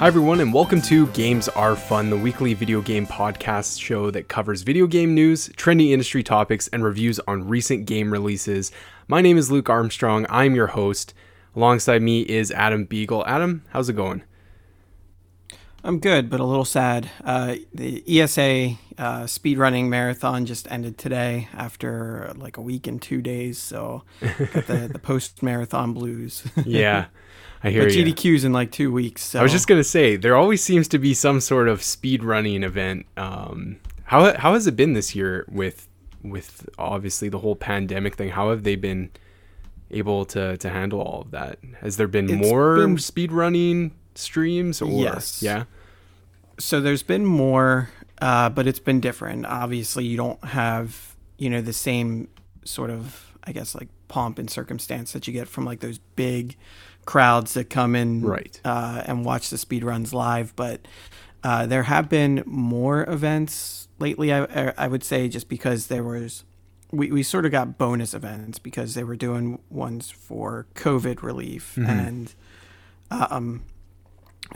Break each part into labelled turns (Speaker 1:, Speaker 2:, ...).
Speaker 1: Hi, everyone, and welcome to Games Are Fun, the weekly video game podcast show that covers video game news, trendy industry topics, and reviews on recent game releases. My name is Luke Armstrong. I'm your host. Alongside me is Adam Beagle. Adam, how's it going?
Speaker 2: I'm good, but a little sad. Uh, the ESA uh, speedrunning marathon just ended today after like a week and two days. So got the, the post marathon blues.
Speaker 1: yeah. I hear
Speaker 2: but
Speaker 1: you.
Speaker 2: GDQ's in like two weeks. So.
Speaker 1: I was just gonna say there always seems to be some sort of speed running event. Um, how how has it been this year with with obviously the whole pandemic thing? How have they been able to to handle all of that? Has there been
Speaker 2: It's
Speaker 1: more
Speaker 2: been-
Speaker 1: speed running streams? Or,
Speaker 2: Yes.
Speaker 1: Yeah.
Speaker 2: so there's been more, uh, but it's been different. Obviously, you don't have you know the same sort of I guess like pomp and circumstance that you get from like those big crowds that come in
Speaker 1: Right.
Speaker 2: uh, and watch the speed runs live. But uh, there have been more events lately. I, I- would say just because there was. We, we sort of got bonus events because they were doing ones for COVID relief and um,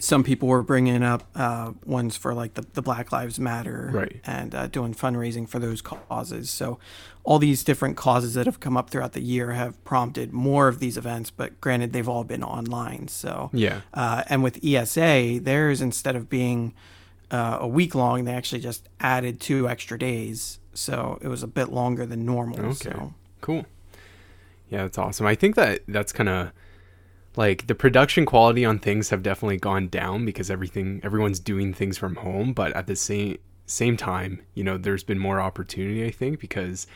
Speaker 2: some people were bringing up uh, ones for like the, the Black Lives Matter
Speaker 1: Right.
Speaker 2: and uh, doing fundraising for those causes. So all these different causes that have come up throughout the year have prompted more of these events, but granted, they've all been online. So
Speaker 1: Yeah.
Speaker 2: uh, and with ESA, theirs instead of being uh, a week long, they actually just added two extra days, so it was a bit longer than normal.
Speaker 1: Okay.
Speaker 2: So
Speaker 1: Cool. Yeah, that's awesome. I think that that's kind of like the production quality on things have definitely gone down because everything everyone's doing things from home, but at the same same time, you know, there's been more opportunity I think because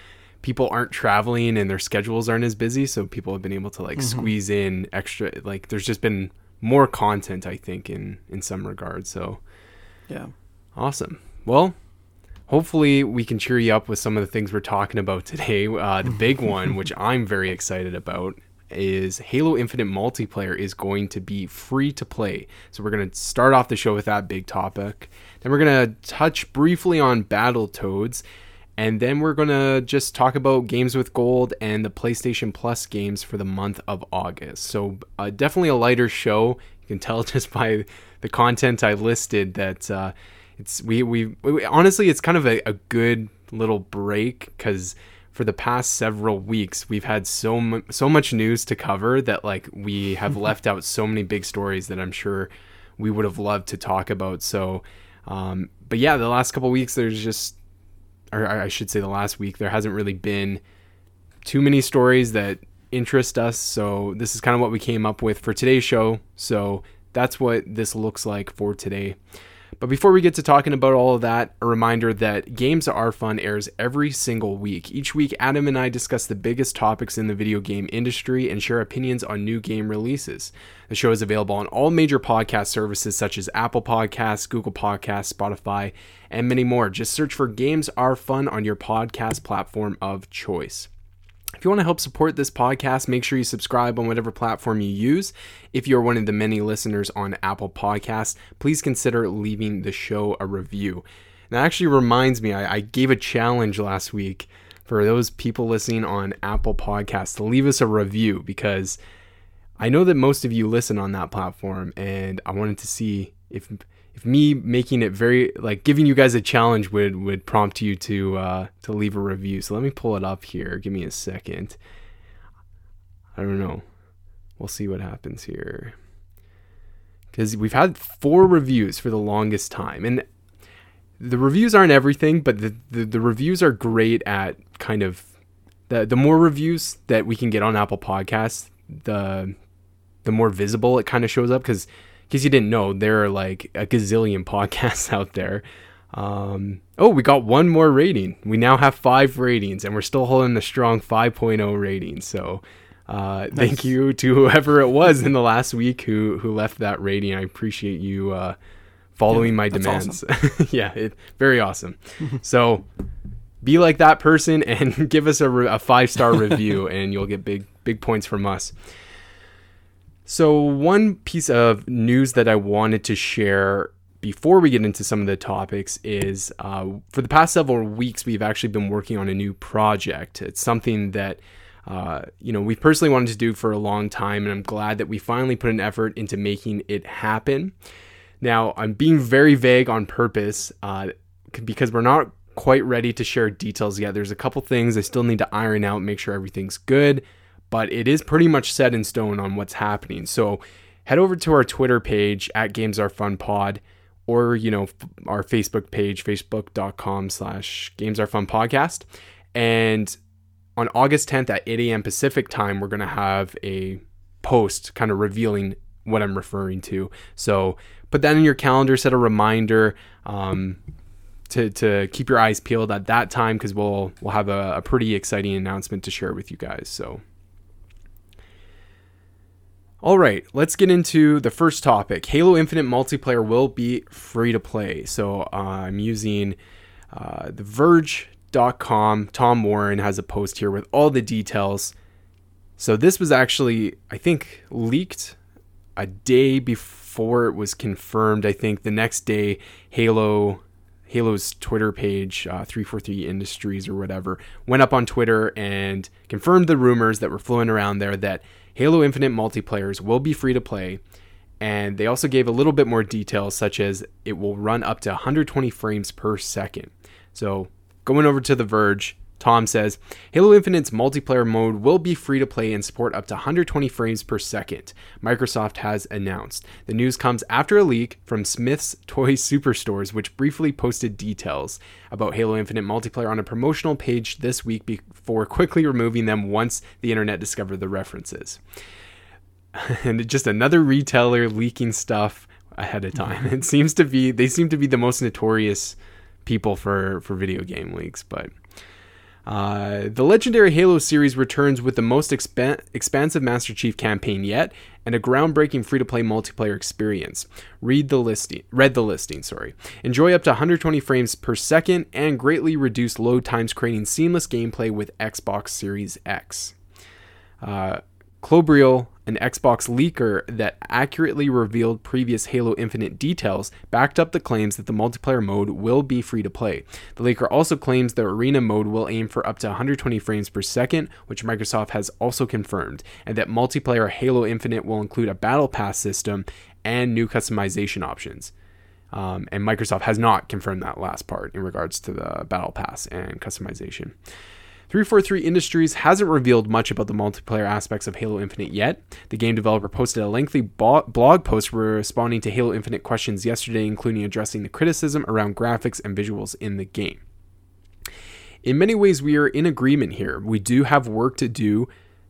Speaker 1: people aren't traveling and their schedules aren't as busy, so people have been able to like squeeze in extra like there's just been more content I think in in some regards. So
Speaker 2: yeah.
Speaker 1: Awesome. Well, hopefully we can cheer you up with some of the things we're talking about today. Uh, the big one, which I'm very excited about, is Halo Infinite multiplayer is going to be free to play. So we're going to start off the show with that big topic. Then we're going to touch briefly on Battletoads. And then we're going to just talk about Games with Gold and the PlayStation Plus games for the month of August. So, uh, definitely a lighter show. You can tell just by the content I listed that uh, it's we, we we honestly it's kind of a, a good little break because for the past several weeks we've had so mu- so much news to cover that like we have left out so many big stories that I'm sure we would have loved to talk about. So, um, but yeah, the last couple weeks there's just or I should say the last week, there hasn't really been too many stories that interest us. So this is kind of what we came up with for today's show. So that's what this looks like for today. But before we get to talking about all of that, a reminder that Games Are Fun airs every single week. Each week, Adam and I discuss the biggest topics in the video game industry and share opinions on new game releases. The show is available on all major podcast services such as Apple Podcasts, Google Podcasts, Spotify, and many more. Just search for Games Are Fun on your podcast platform of choice. If you want to help support this podcast, make sure you subscribe on whatever platform you use. If you're one of the many listeners on Apple Podcasts, please consider leaving the show a review. That actually reminds me, I, I gave a challenge last week for those people listening on Apple Podcasts to leave us a review because I know that most of you listen on that platform, and I wanted to see if if me making it very like giving you guys a challenge would would prompt you to uh, to leave a review. So let me pull it up here. Give me a second. I don't know. We'll see what happens here. Because we've had four reviews for the longest time, and the reviews aren't everything, but the, the, the reviews are great at kind of the the more reviews that we can get on Apple Podcasts, the the more visible it kind of shows up because case you didn't know there are like a gazillion podcasts out there. Um, oh we got one more rating. We now have five ratings and we're still holding a strong 5.0 rating. So uh, thank you to whoever it was in the last week who who left that rating. I appreciate you uh, following
Speaker 2: Yeah,
Speaker 1: my demands. yeah it, very awesome. So be like that person and give us a, re- a five star review and you'll get big big points from us so one piece of news that i wanted to share before we get into some of the topics is uh, for the past several weeks we've actually been working on a new project. It's something that uh, you know we personally wanted to do for a long time and i'm glad that we finally put an effort into making it happen. Now, I'm being very vague on purpose uh, because we're not quite ready to share details yet. There's a couple things I still need to iron out, make sure everything's good, but it is pretty much set in stone on what's happening. So head over to our Twitter page at Games Are Fun Pod or, you know, our Facebook page, facebook.com slash Games Are Fun Podcast. And on August 10th at 8 a.m. Pacific time, we're going to have a post kind of revealing what I'm referring to. So put that in your calendar, set a reminder um, to, to keep your eyes peeled at that time because we'll we'll have a, a pretty exciting announcement to share with you guys. So. All right, let's get into the first topic. Halo Infinite multiplayer will be free to play. So uh, I'm using uh, The Verge.com. Tom Warren has a post here with all the details. So this was actually, I think, leaked a day before it was confirmed. I think the next day, Halo Halo's Twitter page, uh, 343 Industries or whatever, went up on Twitter and confirmed the rumors that were flowing around there that Halo Infinite multiplayers will be free to play. And they also gave a little bit more details, such as it will run up to 120 frames per second. So, going over to The Verge, Tom says Halo Infinite's multiplayer mode will be free to play and support up to 120 frames per second, Microsoft has announced. The news comes after a leak from Smyths Toy Superstores, which briefly posted details about Halo Infinite multiplayer on a promotional page this week before quickly removing them once the internet discovered the references. and just another retailer leaking stuff ahead of time. It seems to be they seem to be the most notorious people for for video game leaks, but uh, the legendary Halo series returns with the most expan- expansive Master Chief campaign yet and a groundbreaking free-to-play multiplayer experience. Read the listing. Read the listing. Sorry. Enjoy up to 120 frames per second and greatly reduced load times, creating seamless gameplay with Xbox Series X. Uh, Klobrille, an Xbox leaker that accurately revealed previous Halo Infinite details, backed up the claims that the multiplayer mode will be free to play. The leaker also claims the arena mode will aim for up to 120 frames per second, which Microsoft has also confirmed, and that multiplayer Halo Infinite will include a battle pass system and new customization options. Um, and Microsoft has not confirmed that last part in regards to the battle pass and customization. 343 Industries hasn't revealed much about the multiplayer aspects of Halo Infinite yet. The game developer posted a lengthy blog post responding to Halo Infinite questions yesterday, including addressing the criticism around graphics and visuals in the game. In many ways, we are in agreement here. We do have work to do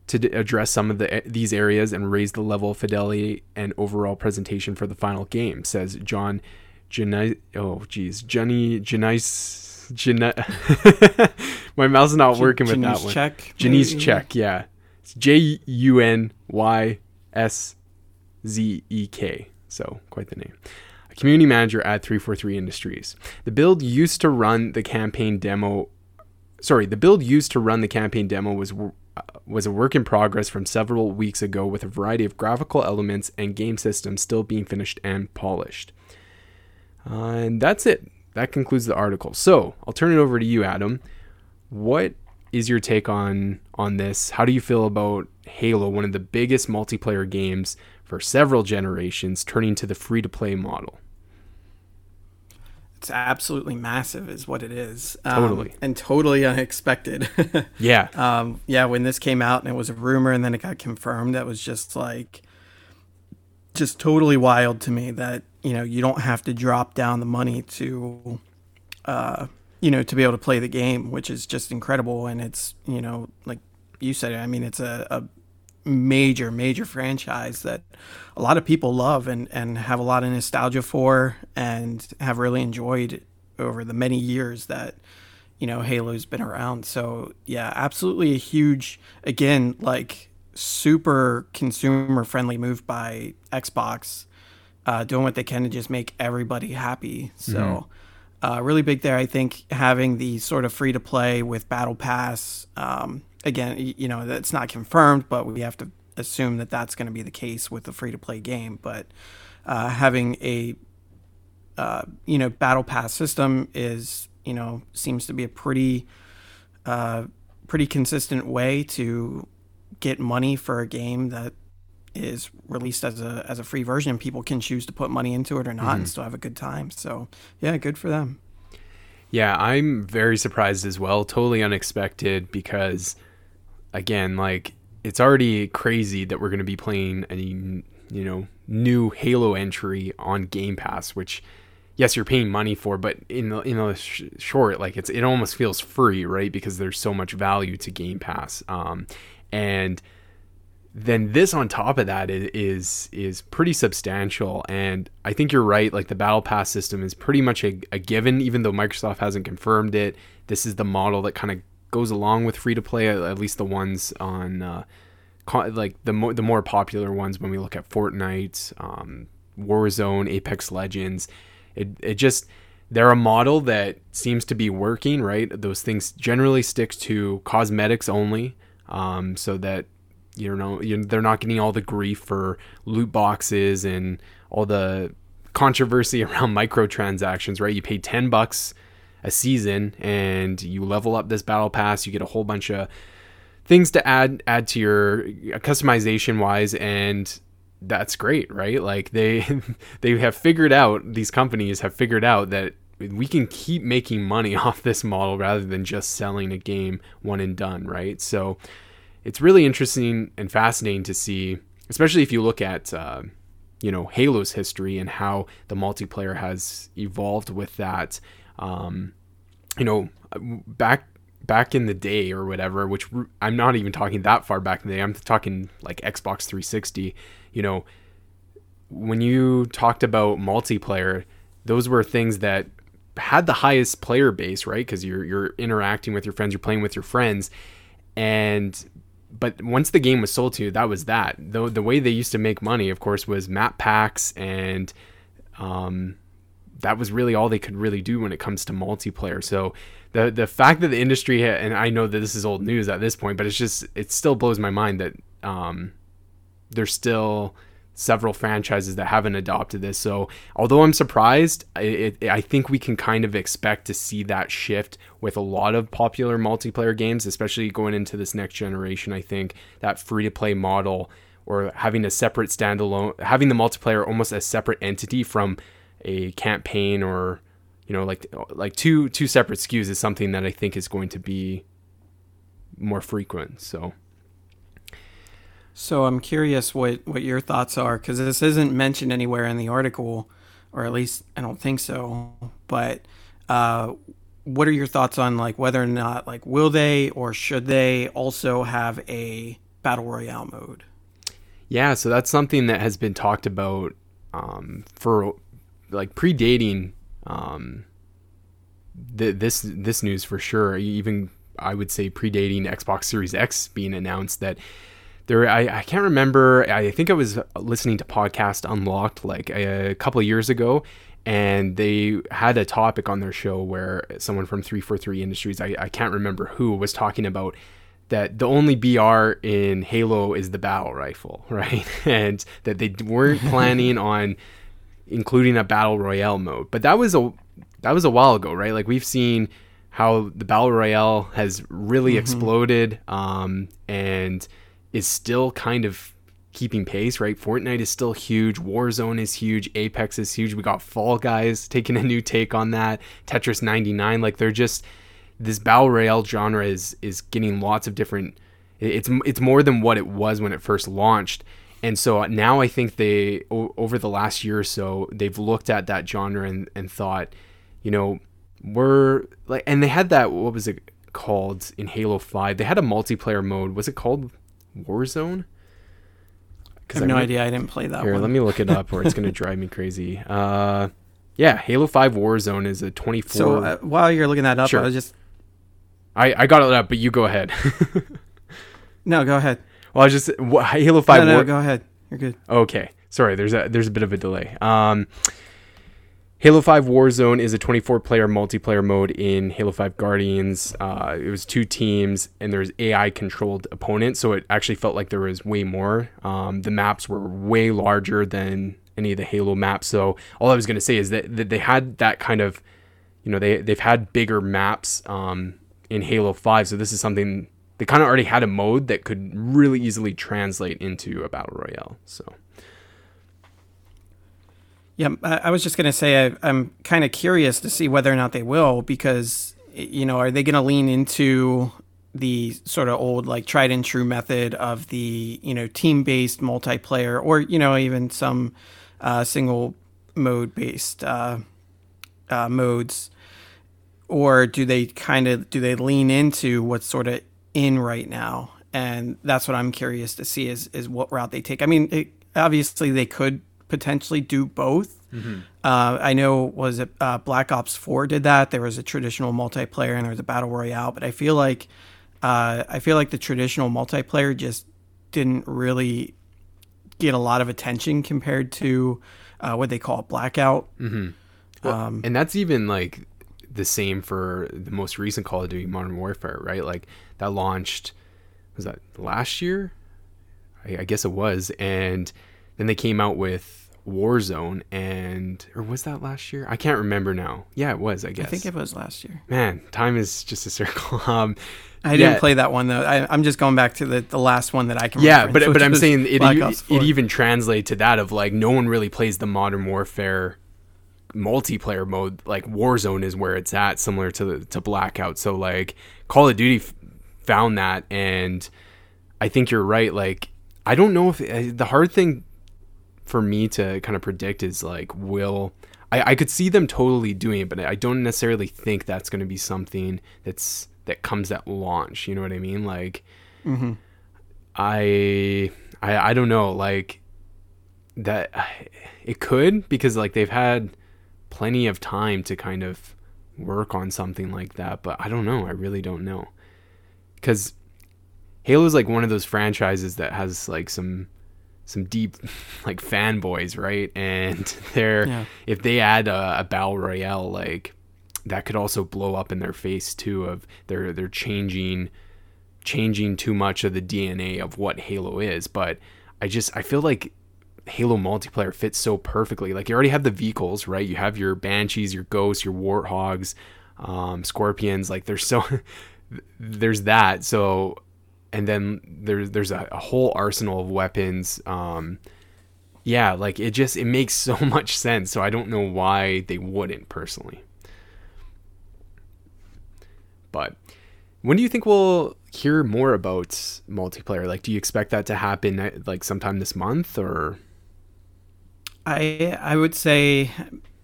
Speaker 1: to address some of the, eh, these areas and raise the level of fidelity and overall presentation for the final game, says John Jani- oh geez, Johnny Janice Jeanette. My mouth's not working with that one.
Speaker 2: Check.
Speaker 1: Janice Check, yeah. It's J U N Y S Z E K. So, quite the name. A community manager at 343 Industries. The build used to run the campaign demo. Sorry, the build used to run the campaign demo was uh, was a work in progress from several weeks ago with a variety of graphical elements and game systems still being finished and polished. Uh, and that's it that concludes the article. So I'll turn it over to you, Adam. What is your take on on this? How do you feel about Halo, one of the biggest multiplayer games for several generations, turning to the free to play model?
Speaker 2: It's absolutely massive, is what it is.
Speaker 1: Um, totally.
Speaker 2: And totally unexpected.
Speaker 1: yeah.
Speaker 2: Um, yeah, when this came out and it was a rumor and then it got confirmed, that was just like, just totally wild to me that you know you don't have to drop down the money to uh, you know to be able to play the game which is just incredible. And it's you know like you said i mean it's a, a major major franchise that a lot of people love and and have a lot of nostalgia for and have really enjoyed over the many years that you know halo's been around. So yeah absolutely a huge again like super consumer friendly move by xbox uh, doing what they can to just make everybody happy. So, mm-hmm. uh, really big there. I think having the sort of free to play with Battle Pass, um, again, you know, that's not confirmed, but we have to assume that that's going to be the case with the free to play game. But uh, having a, uh, you know, Battle Pass system is, you know, seems to be a pretty, uh, pretty consistent way to get money for a game that is released as a as a free version. And people can choose to put money into it or not mm-hmm. and still have a good time. So yeah, good for them.
Speaker 1: Yeah, I'm very surprised as well. Totally unexpected because again, like it's already crazy that we're going to be playing a you know new Halo entry on Game Pass, which yes, you're paying money for, but in the in the sh- short, like it's it almost feels free, right? Because there's so much value to Game Pass, um, and then this on top of that is is pretty substantial. And i think you're right like the battle pass system is pretty much a, a given even though microsoft hasn't confirmed it. This is the model that kind of goes along with free to play at least the ones on uh, like the more the more popular ones when we look at fortnite um, warzone apex legends. It, it just they're a model that seems to be working right? Those things generally stick to cosmetics only um, so that you know they're not getting all the grief for loot boxes and all the controversy around microtransactions right? You pay 10 bucks a season and you level up this battle pass you get a whole bunch of things to add add to your customization wise and that's great right? Like they they have figured out these companies have figured out that we can keep making money off this model rather than just selling a game one and done right? So it's really interesting and fascinating to see, especially if you look at uh, you know Halo's history and how the multiplayer has evolved with that. Um, you know, back back in the day or whatever, which I'm not even talking that far back in the day. I'm talking like Xbox 360. You know, when you talked about multiplayer, those were things that had the highest player base, right? Because you're you're interacting with your friends, you're playing with your friends, and but once the game was sold to you, that was that. The, the way they used to make money, of course, was map packs, and um, that was really all they could really do when it comes to multiplayer. So the the fact that the industry, and I know that this is old news at this point, but it's just it still blows my mind that um, there's still several franchises that haven't adopted this. So, although I'm surprised, it, it, I think we can kind of expect to see that shift with a lot of popular multiplayer games, especially going into this next generation. I think that free to play model or having a separate standalone, having the multiplayer almost a separate entity from a campaign or you know like like two two separate SKUs is something that I think is going to be more frequent. So
Speaker 2: so I'm curious what, what your thoughts are because this isn't mentioned anywhere in the article, or at least I don't think so. But uh, what are your thoughts on like whether or not like will they or should they also have a battle royale mode?
Speaker 1: Yeah, so that's something that has been talked about um, for like predating um, th- this this news for sure. Even I would say predating Xbox Series X being announced that there I, I can't remember i think i was listening to podcast unlocked like a, a couple of years ago and they had a topic on their show where someone from 343 industries I, I can't remember who was talking about that the only br in halo is the battle rifle right? And that they weren't planning on including a battle royale mode. But that was a that was a while ago right? Like we've seen how the battle royale has really mm-hmm. exploded um, and is still kind of keeping pace, right? Fortnite is still huge, Warzone is huge, Apex is huge. We got Fall Guys taking a new take on that, Tetris 99, like they're just this battle royale genre is is getting lots of different it's it's more than what it was when it first launched. And so uh, now I think they over the last year or so they've looked at that genre and, and thought, you know, we're like and they had that what was it called in Halo 5? They had a multiplayer mode. Was it called Warzone?
Speaker 2: I have I no idea. I didn't play that
Speaker 1: here,
Speaker 2: one.
Speaker 1: let me look it up or it's going to drive me crazy. Uh, yeah, Halo 5 Warzone is a 24.
Speaker 2: So uh, while you're looking that up, sure. I was just.
Speaker 1: I, I got it up, but you go ahead.
Speaker 2: no, go ahead.
Speaker 1: Well, I just. What, Halo 5
Speaker 2: No, no, War- go ahead. You're good.
Speaker 1: Okay. Sorry, there's a there's a bit of a delay. Um, Halo 5 Warzone is a 24 player multiplayer mode in Halo 5 Guardians. Uh, it was two teams and there's AI controlled opponents, so it actually felt like there was way more. Um, the maps were way larger than any of the Halo maps. So all I was going to say is that, that, they had that kind of, you know, they, they've had bigger maps um, in Halo 5. So this is something they kind of already had a mode that could really easily translate into a battle royale. So
Speaker 2: yeah, I was just gonna say I, am kind of curious to see whether or not they will because you know are they gonna lean into the sort of old like tried and true method of the you know team based multiplayer or you know even some uh, single mode based uh, uh, modes? Or do they kind of do they lean into what's sort of in right now? And that's what i'm curious to see is is what route they take. I mean it, obviously they could potentially do both. Mm-hmm. Uh, I know was it uh, Black Ops Four did that. There was a traditional multiplayer and there was a battle royale, but I feel like uh, I feel like the traditional multiplayer just didn't really get a lot of attention compared to uh, what they call Blackout.
Speaker 1: Mm-hmm. Well, um, and that's even like the same for the most recent Call of Duty Modern Warfare, right? Like that launched was that last year? I, I guess it was, and then they came out with Warzone and or was that last year? I can't remember now. Yeah, it was. I guess. I
Speaker 2: think it was last year.
Speaker 1: Man, time is just a circle. Um,
Speaker 2: I didn't play that one though. I, am just going back to the, the last one that I can. Remember.
Speaker 1: Yeah, but but I'm saying it, it, it even translates to that of like no one really plays the Modern Warfare multiplayer mode. Like Warzone is where it's at, similar to the, to Blackout. So like Call of Duty f- found that, and I think you're right. Like I don't know if uh, the hard thing for me to kind of predict is like will I, I could see them totally doing it, but I don't necessarily think that's going to be something that's that comes at launch. You know what I mean? Like, mm-hmm. I, I I don't know. Like that it could because like they've had plenty of time to kind of work on something like that, but I don't know. I really don't know because Halo is like one of those franchises that has like some some deep like fanboys, right? And they're yeah. if they add a, a battle royale, like that could also blow up in their face too. Of they're they're changing changing too much of the DNA of what Halo is. But I just I feel like Halo multiplayer fits so perfectly. Like you already have the vehicles, right? You have your banshees, your ghosts, your warthogs, um, scorpions. Like there's so there's that. So and then there's there's a, a, whole arsenal of weapons. Um, yeah, like it just it makes so much sense. So I don't know why they wouldn't personally. But when do you think we'll hear more about multiplayer? Like, do you expect that to happen like sometime this month or?
Speaker 2: I I would say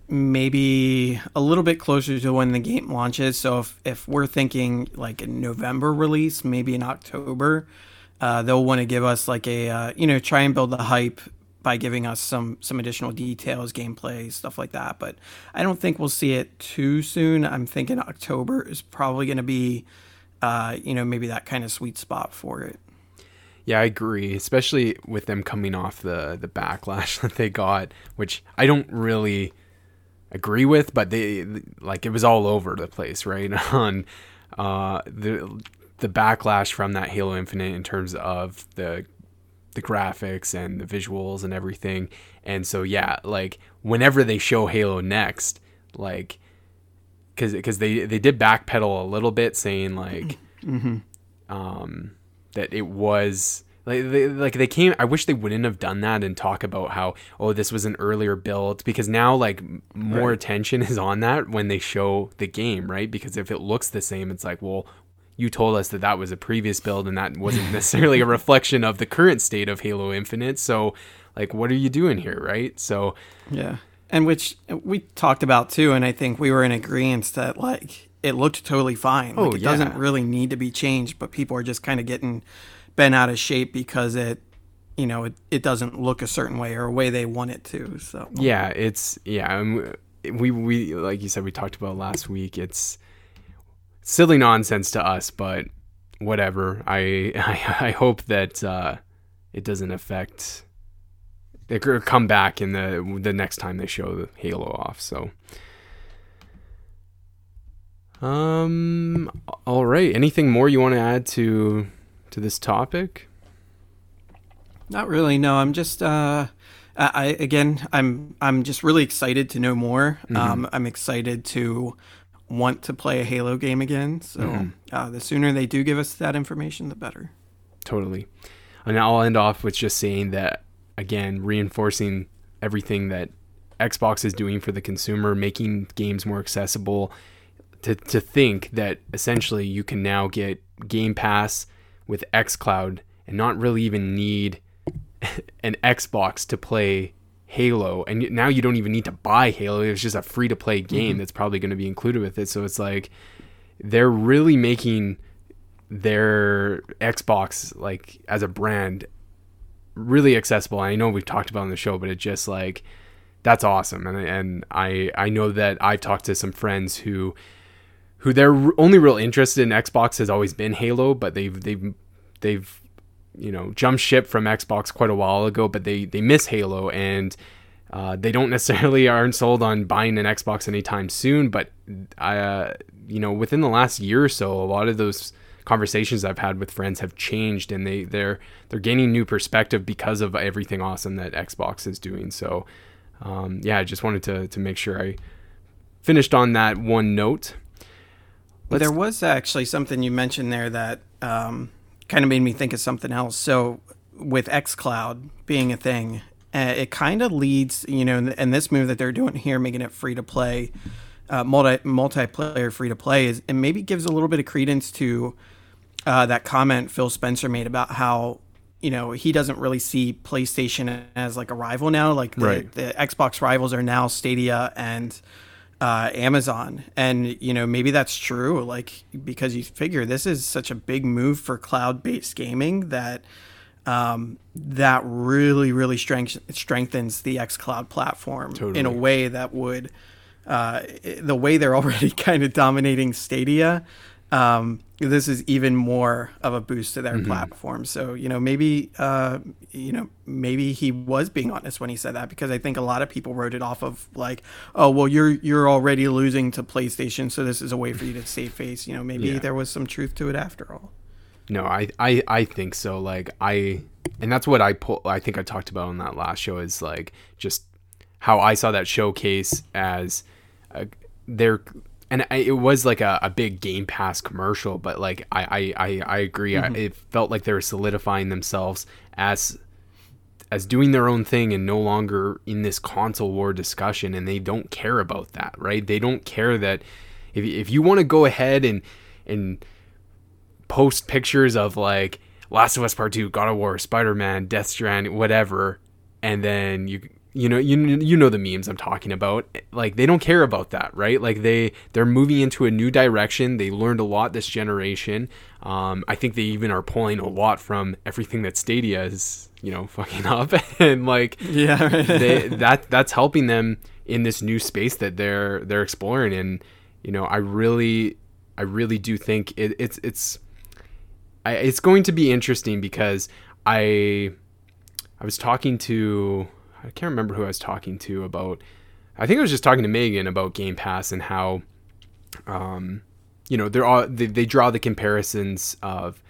Speaker 2: maybe a little bit closer to when the game launches. So if, if we're thinking like a November release, maybe in October, uh, they'll want to give us like a uh, you know try and build the hype by giving us some some additional details, gameplay, stuff like that. But I don't think we'll see it too soon. I'm thinking October is probably going to be, uh, you know, maybe that kind of sweet spot for it.
Speaker 1: Yeah, I agree, especially with them coming off the the backlash that they got, which I don't really agree with, but they like it was all over the place, right? On uh, the the backlash from that Halo Infinite in terms of the the graphics and the visuals and everything. And so yeah, like whenever they show Halo next, like because because they they did backpedal a little bit, saying like mm-hmm. um, that it was like they, like they came. I wish they wouldn't have done that and talk about how oh this was an earlier build because now like more right. attention is on that when they show the game, right? Because if it looks the same, it's like well you told us that that was a previous build and that wasn't necessarily a reflection of the current state of Halo Infinite. So like what are you doing here, right? So
Speaker 2: yeah. And which uh, we talked about too and I think we were in agreement that like it looked totally fine. Oh, like, oh, it yeah. doesn't really need to be changed, but people are just kind of getting been out of shape because it you know it, it doesn't look a certain way or a way they want it to so.
Speaker 1: Yeah it's yeah we we like you said we talked about last week it's silly nonsense to us but whatever. I i, I hope that uh it doesn't affect it come back in the the next time they show the halo off so. Um all right anything more you want to add to to this topic?
Speaker 2: Not really. No, I'm just. Uh, I again, I'm I'm just really excited to know more. Mm-hmm. Um, I'm excited to want to play a Halo game again. So
Speaker 1: Mm-hmm.
Speaker 2: uh, the sooner they do give us that information, the better.
Speaker 1: Totally. And I'll end off with just saying that again, reinforcing everything that Xbox is doing for the consumer, making games more accessible. To to think that essentially you can now get Game Pass with XCloud and not really even need an Xbox to play Halo, and now you don't even need to buy Halo. It's just a free to play mm-hmm. game that's probably going to be included with it. So it's like they're really making their Xbox like as a brand really accessible. I know we've talked about on the show, but it just like that's awesome. And and I I know that I've talked to some friends who who their only real interest in Xbox has always been Halo, but they've they've they've you know jumped ship from Xbox quite a while ago, but they they miss Halo and uh, they don't necessarily aren't sold on buying an Xbox anytime soon. But I uh, you know within the last year or so, a lot of those conversations I've had with friends have changed and they they're they're gaining new perspective because of everything awesome that Xbox is doing. So um, yeah, I just wanted to to make sure I finished on that one note.
Speaker 2: But there was actually something you mentioned there that um, kind of made me think of something else. So with xCloud being a thing, uh, it kind of leads, you know, and this move that they're doing here, making it free to play, uh, multi multiplayer free to play, is and maybe gives a little bit of credence to uh, that comment Phil Spencer made about how you know he doesn't really see PlayStation as like a rival now. Like the,
Speaker 1: Right.
Speaker 2: the Xbox rivals are now Stadia and uh, Amazon, and you know maybe that's true. Like because you figure this is such a big move for cloud-based gaming that um, that really really strength, strengthens the xCloud platform in a way that would uh, the way they're already kind of dominating Stadia. Um, this is even more of a boost to their platform. So you know maybe uh, you know maybe he was being honest when he said that because I think a lot of people wrote it off of like oh well you're you're already losing to PlayStation so this is a way for you to save face. You know maybe
Speaker 1: Yeah.
Speaker 2: there was some truth to it after all.
Speaker 1: No, I, I, I think so. Like I, and that's what I pull. I think I talked about on that last show is like just how I saw that showcase as a, their, and I, it was like a, a big Game Pass commercial. But like I, I, I, I agree. I, mm-hmm. it felt like they were solidifying themselves as as doing their own thing and no longer in this console war discussion and they don't care about that right they don't care that if, if you want to go ahead and and post pictures of like Last of Us Part Two, God of War, Spider Man, Death Stranding, whatever, and then you you know you you know the memes I'm talking about. Like they don't care about that, right? Like they they're moving into a new direction. They learned a lot this generation. Um, I think they even are pulling a lot from everything that Stadia is you know fucking up, and like
Speaker 2: Yeah,
Speaker 1: they that that's helping them in this new space that they're they're exploring and you know i really i really do think it, it's it's I, it's going to be interesting because i i was talking to i can't remember who i was talking to about i think i was just talking to megan about game pass and how um you know they're all they, they draw the comparisons of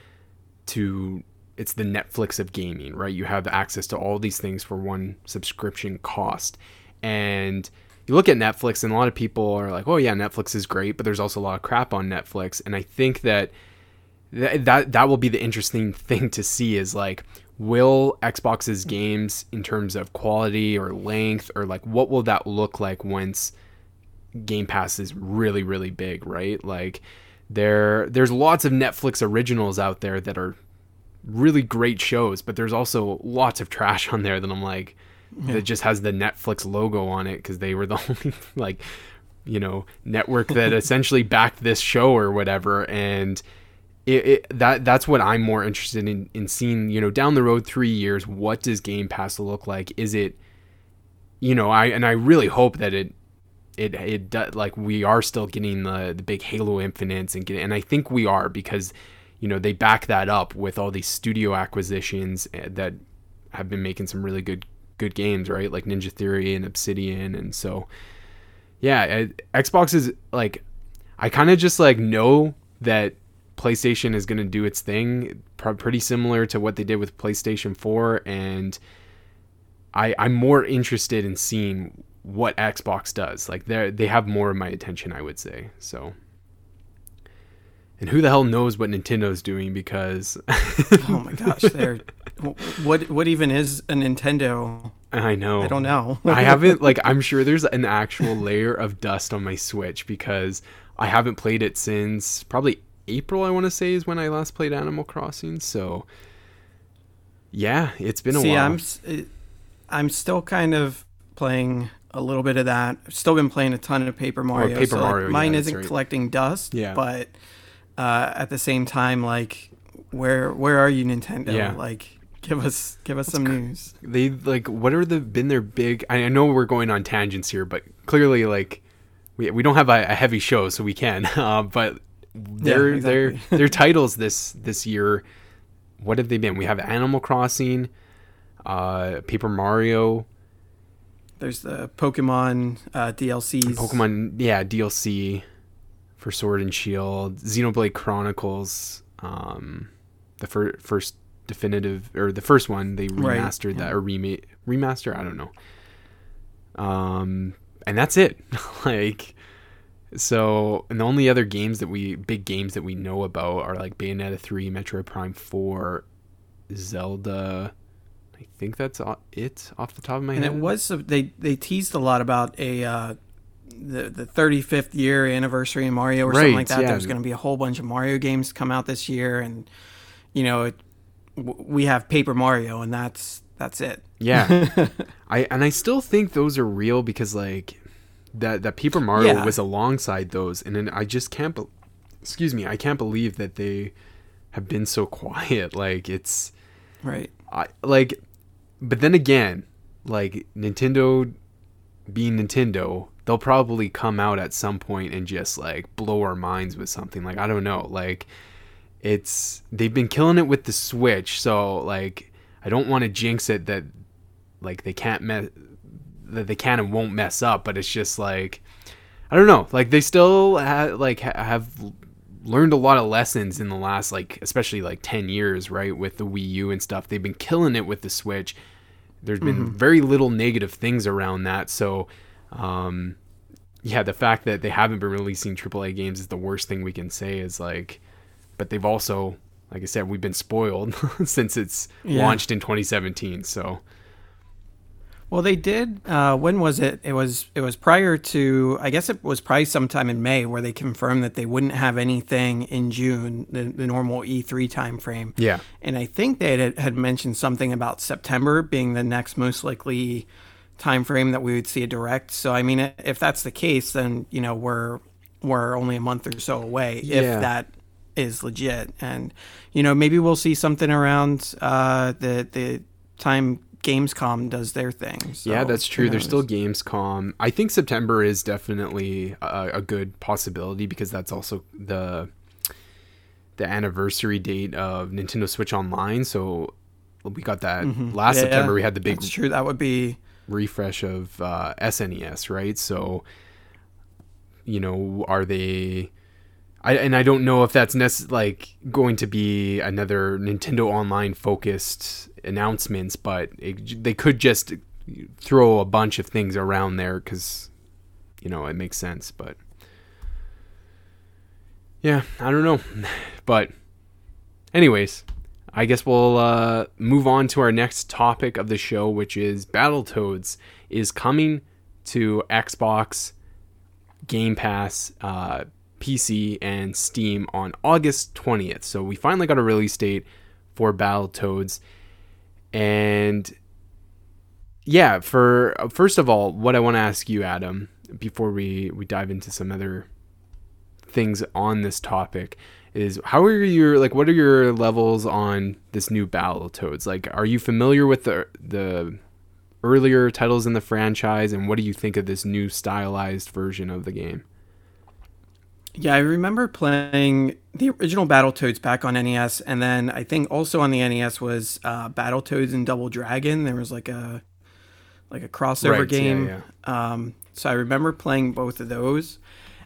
Speaker 1: to it's the Netflix of gaming, right? You have access to all these things for one subscription cost. And you look at Netflix and a lot of people are like, "Oh yeah, Netflix is great," but there's also a lot of crap on Netflix. And I think that that that, that will be the interesting thing to see is like will Xbox's games in terms of quality or length or like what will that look like once Game Pass is really really big, right? Like there there's lots of Netflix originals out there that are really great shows, but there's also lots of trash on there that I'm like that just has the Netflix logo on it because they were the only like you know network that essentially backed this show or whatever and it, it that that's what I'm more interested in in seeing you know down the road 3 years what does Game Pass look like? Is it you know I and I really hope that it it it do- like we are still getting the the big Halo Infinites and get, and I think we are because you know they back that up with all these studio acquisitions eh, that have been making some really good good games right? Like Ninja Theory and Obsidian. And so yeah Xbox is like I kind of just like know that PlayStation is going to do its thing pr- pretty similar to what they did with PlayStation 4 and I I'm more interested in seeing what Xbox does. Like they they have more of my attention, I would say. So and who the hell knows what Nintendo's doing because
Speaker 2: oh my gosh, they're what what even is a Nintendo?
Speaker 1: I know.
Speaker 2: I don't know.
Speaker 1: I haven't like I'm sure there's an actual layer of dust on my Switch because I haven't played it since probably April I want to say is when I last played Animal Crossing. So yeah, it's been a
Speaker 2: See,
Speaker 1: while.
Speaker 2: I'm s- I'm still kind of playing a little bit of that. I've still been playing a ton of Paper Mario.
Speaker 1: Oh, Paper
Speaker 2: so, like,
Speaker 1: Mario, yeah,
Speaker 2: mine
Speaker 1: that's
Speaker 2: isn't
Speaker 1: right.
Speaker 2: collecting dust.
Speaker 1: Yeah.
Speaker 2: But uh, at the same time, like, where where are you, Nintendo?
Speaker 1: Yeah.
Speaker 2: Like, give us give us some news.
Speaker 1: they like what are the been their big I I know we're going on tangents here, but clearly like we, we don't have a, a heavy show, so we can. Uh, but their their
Speaker 2: exactly.
Speaker 1: their titles this this year, what have they been? We have Animal Crossing, uh, Paper Mario,
Speaker 2: There's the Pokemon uh, DLCs.
Speaker 1: Pokemon, yeah, DLC for Sword and Shield, Xenoblade Chronicles, um, the fir- first definitive or the first one they
Speaker 2: Right,
Speaker 1: remastered that
Speaker 2: yeah.
Speaker 1: or remade remaster, I don't know. Um, and that's it. like, so and the only other games that we big games that we know about are like Bayonetta three, Metroid Prime four, Zelda. I think that's it off the top of my
Speaker 2: and
Speaker 1: head.
Speaker 2: And it was they they teased a lot about a uh, the the 35th year anniversary of Mario or something like that.
Speaker 1: yeah.
Speaker 2: There's going to be a whole bunch of Mario games come out this year, and you know, it, w- we have Paper Mario, and that's that's it.
Speaker 1: Yeah. I and I still think those are real because like that that Paper Mario
Speaker 2: Yeah.
Speaker 1: was alongside those and then I just can't be- excuse me, I can't believe that they have been so quiet. Like it's
Speaker 2: Right.
Speaker 1: I like but then again, like Nintendo being Nintendo, they'll probably come out at some point and just like blow our minds with something. Like I don't know, like it's they've been killing it with the Switch, so like I don't want to jinx it that like they can't mess that they can and won't mess up, but it's just like I don't know, like they still ha- like ha- have learned a lot of lessons in the last like especially like 10 years, right, with the Wii U and stuff. They've been killing it with the Switch. There's been very little negative things around that, so um yeah, the fact that they haven't been releasing AAA games is the worst thing we can say is like but they've also like I said, we've been spoiled since it's
Speaker 2: Yeah.
Speaker 1: launched in 2017. So
Speaker 2: Well, they did. Uh, when was it? It was. It was prior to. I guess it was probably sometime in May where they confirmed that they wouldn't have anything in June, the, the normal E3 timeframe.
Speaker 1: yeah,
Speaker 2: And I think they had, had mentioned something about September being the next most likely timeframe that we would see a direct. So I mean, if that's the case, then you know we're we're only a month or so away
Speaker 1: Yeah.
Speaker 2: if that is legit. And you know maybe we'll see something around uh, the the time Gamescom does their thing. So,
Speaker 1: yeah, that's true. There's still? Gamescom. I think September is definitely a, a good possibility because that's also the the anniversary date of Nintendo Switch Online. So we got that last
Speaker 2: Mm-hmm. Yeah,
Speaker 1: September. We had the big
Speaker 2: That's true. That would be
Speaker 1: refresh of uh, SNES, right? So, you know, are they? I and I don't know if that's nec- like going to be another Nintendo Online focused announcements, but it, they could just throw a bunch of things around there because you know it makes sense. But yeah, I don't know, but anyways. I guess we'll uh, move on to our next topic of the show, which is Battletoads is coming to Xbox, Game Pass, uh, PC, and Steam on August 20th. So we finally got a release date for Battletoads. And yeah, for first of all, what I want to ask you, Adam, before we, we dive into some other things on this topic is how are your like what are your levels on this new Battletoads? Like are you familiar with the the earlier titles in the franchise and what do you think of this new stylized version of the game?
Speaker 2: Yeah, I remember playing the original Battletoads back on NES, and then I think also on the NES was uh, Battletoads and Double Dragon. There was like a like a crossover
Speaker 1: Right, yeah,
Speaker 2: game.
Speaker 1: yeah.
Speaker 2: Um, so I remember playing both of those,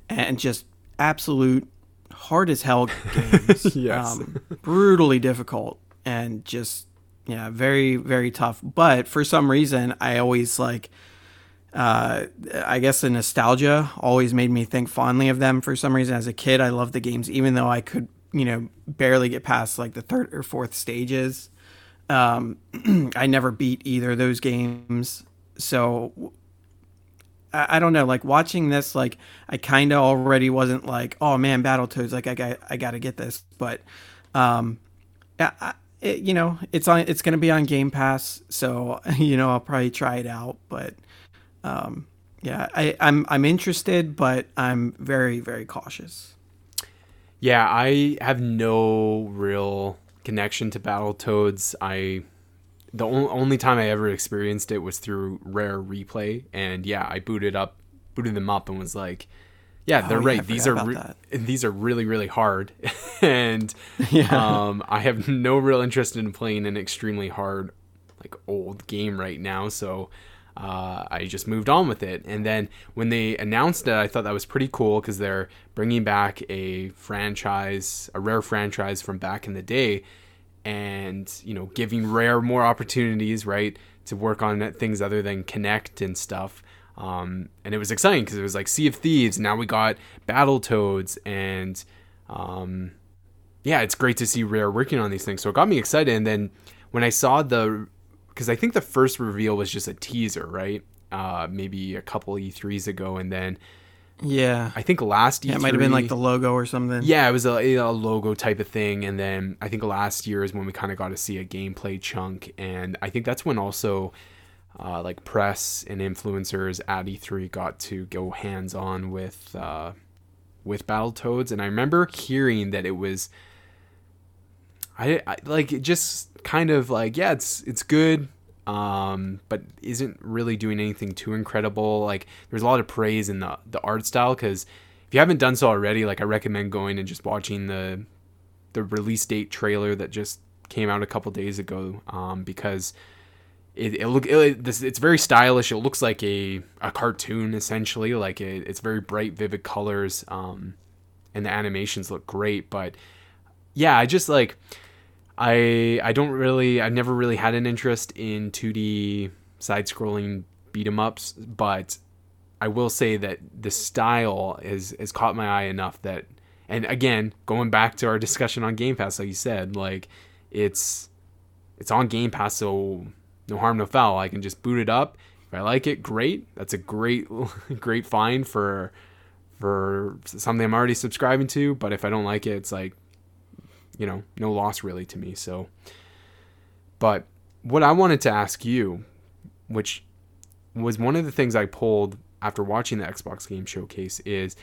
Speaker 2: and just absolute hard as hell games.
Speaker 1: Yes.
Speaker 2: um, brutally difficult, and just yeah, very very tough. But for some reason, I always like uh, I guess the nostalgia always made me think fondly of them for some reason. As a kid, I loved the games, even though I could, you know, barely get past like the third or fourth stages. Um, I never beat either of those games. So I, I don't know, like watching this, like I kind of already wasn't like, oh man, Battletoads, like I got, I got to get this. But, um, I, it, you know, it's on, it's going to be on Game Pass. So, you know, I'll probably try it out, but, um, yeah, I, I'm I'm interested, but I'm very very cautious.
Speaker 1: Yeah, I have no real connection to Battletoads. I the only, only time I ever experienced it was through Rare Replay, and yeah, I booted up, booted them up, and was like, "Yeah, they're
Speaker 2: Oh,
Speaker 1: right. These are re- these are really really hard," and
Speaker 2: Yeah.
Speaker 1: um, I have no real interest in playing an extremely hard, like old game right now. So uh, I just moved on with it. And then when they announced it, I thought that was pretty cool because they're bringing back a franchise, a rare franchise from back in the day, and you know, giving Rare more opportunities, right, to work on things other than Kinect and stuff. Um, and it was exciting because it was like Sea of Thieves. Now we got Battletoads, and um, yeah, it's great to see Rare working on these things. So it got me excited. And then when I saw the, because I think the first reveal was just a teaser, right? Uh, maybe a couple E3s ago, and then
Speaker 2: Yeah,
Speaker 1: I think last E3,
Speaker 2: yeah it might have been like the logo or something.
Speaker 1: yeah, it was a, a logo type of thing, and then I think last year is when we kind of got to see a gameplay chunk, and I think that's when also uh, like press and influencers at E3 got to go hands on with uh, with Battletoads, and I remember hearing that it was. I, I like it just kind of like yeah it's it's good um but isn't really doing anything too incredible. Like there's a lot of praise in the the art style because if you haven't done so already like i recommend going and just watching the the release date trailer that just came out a couple days ago um because it, it look it, this it's very stylish. It looks like a a cartoon essentially. Like it, it's very bright vivid colors um and the animations look great but yeah i just like I I don't really I've never really had an interest in 2D side-scrolling beat 'em ups, but I will say that the style is has caught my eye enough that and again, going back to our discussion on Game Pass like you said, like it's it's on Game Pass so no harm no foul. I can just boot it up. If I like it, great. That's a great great find for for something I'm already subscribing to, but if I don't like it, it's like you know, no loss really to me. So, but what I wanted to ask you, which was one of the things I pulled after watching the Xbox Game Showcase, is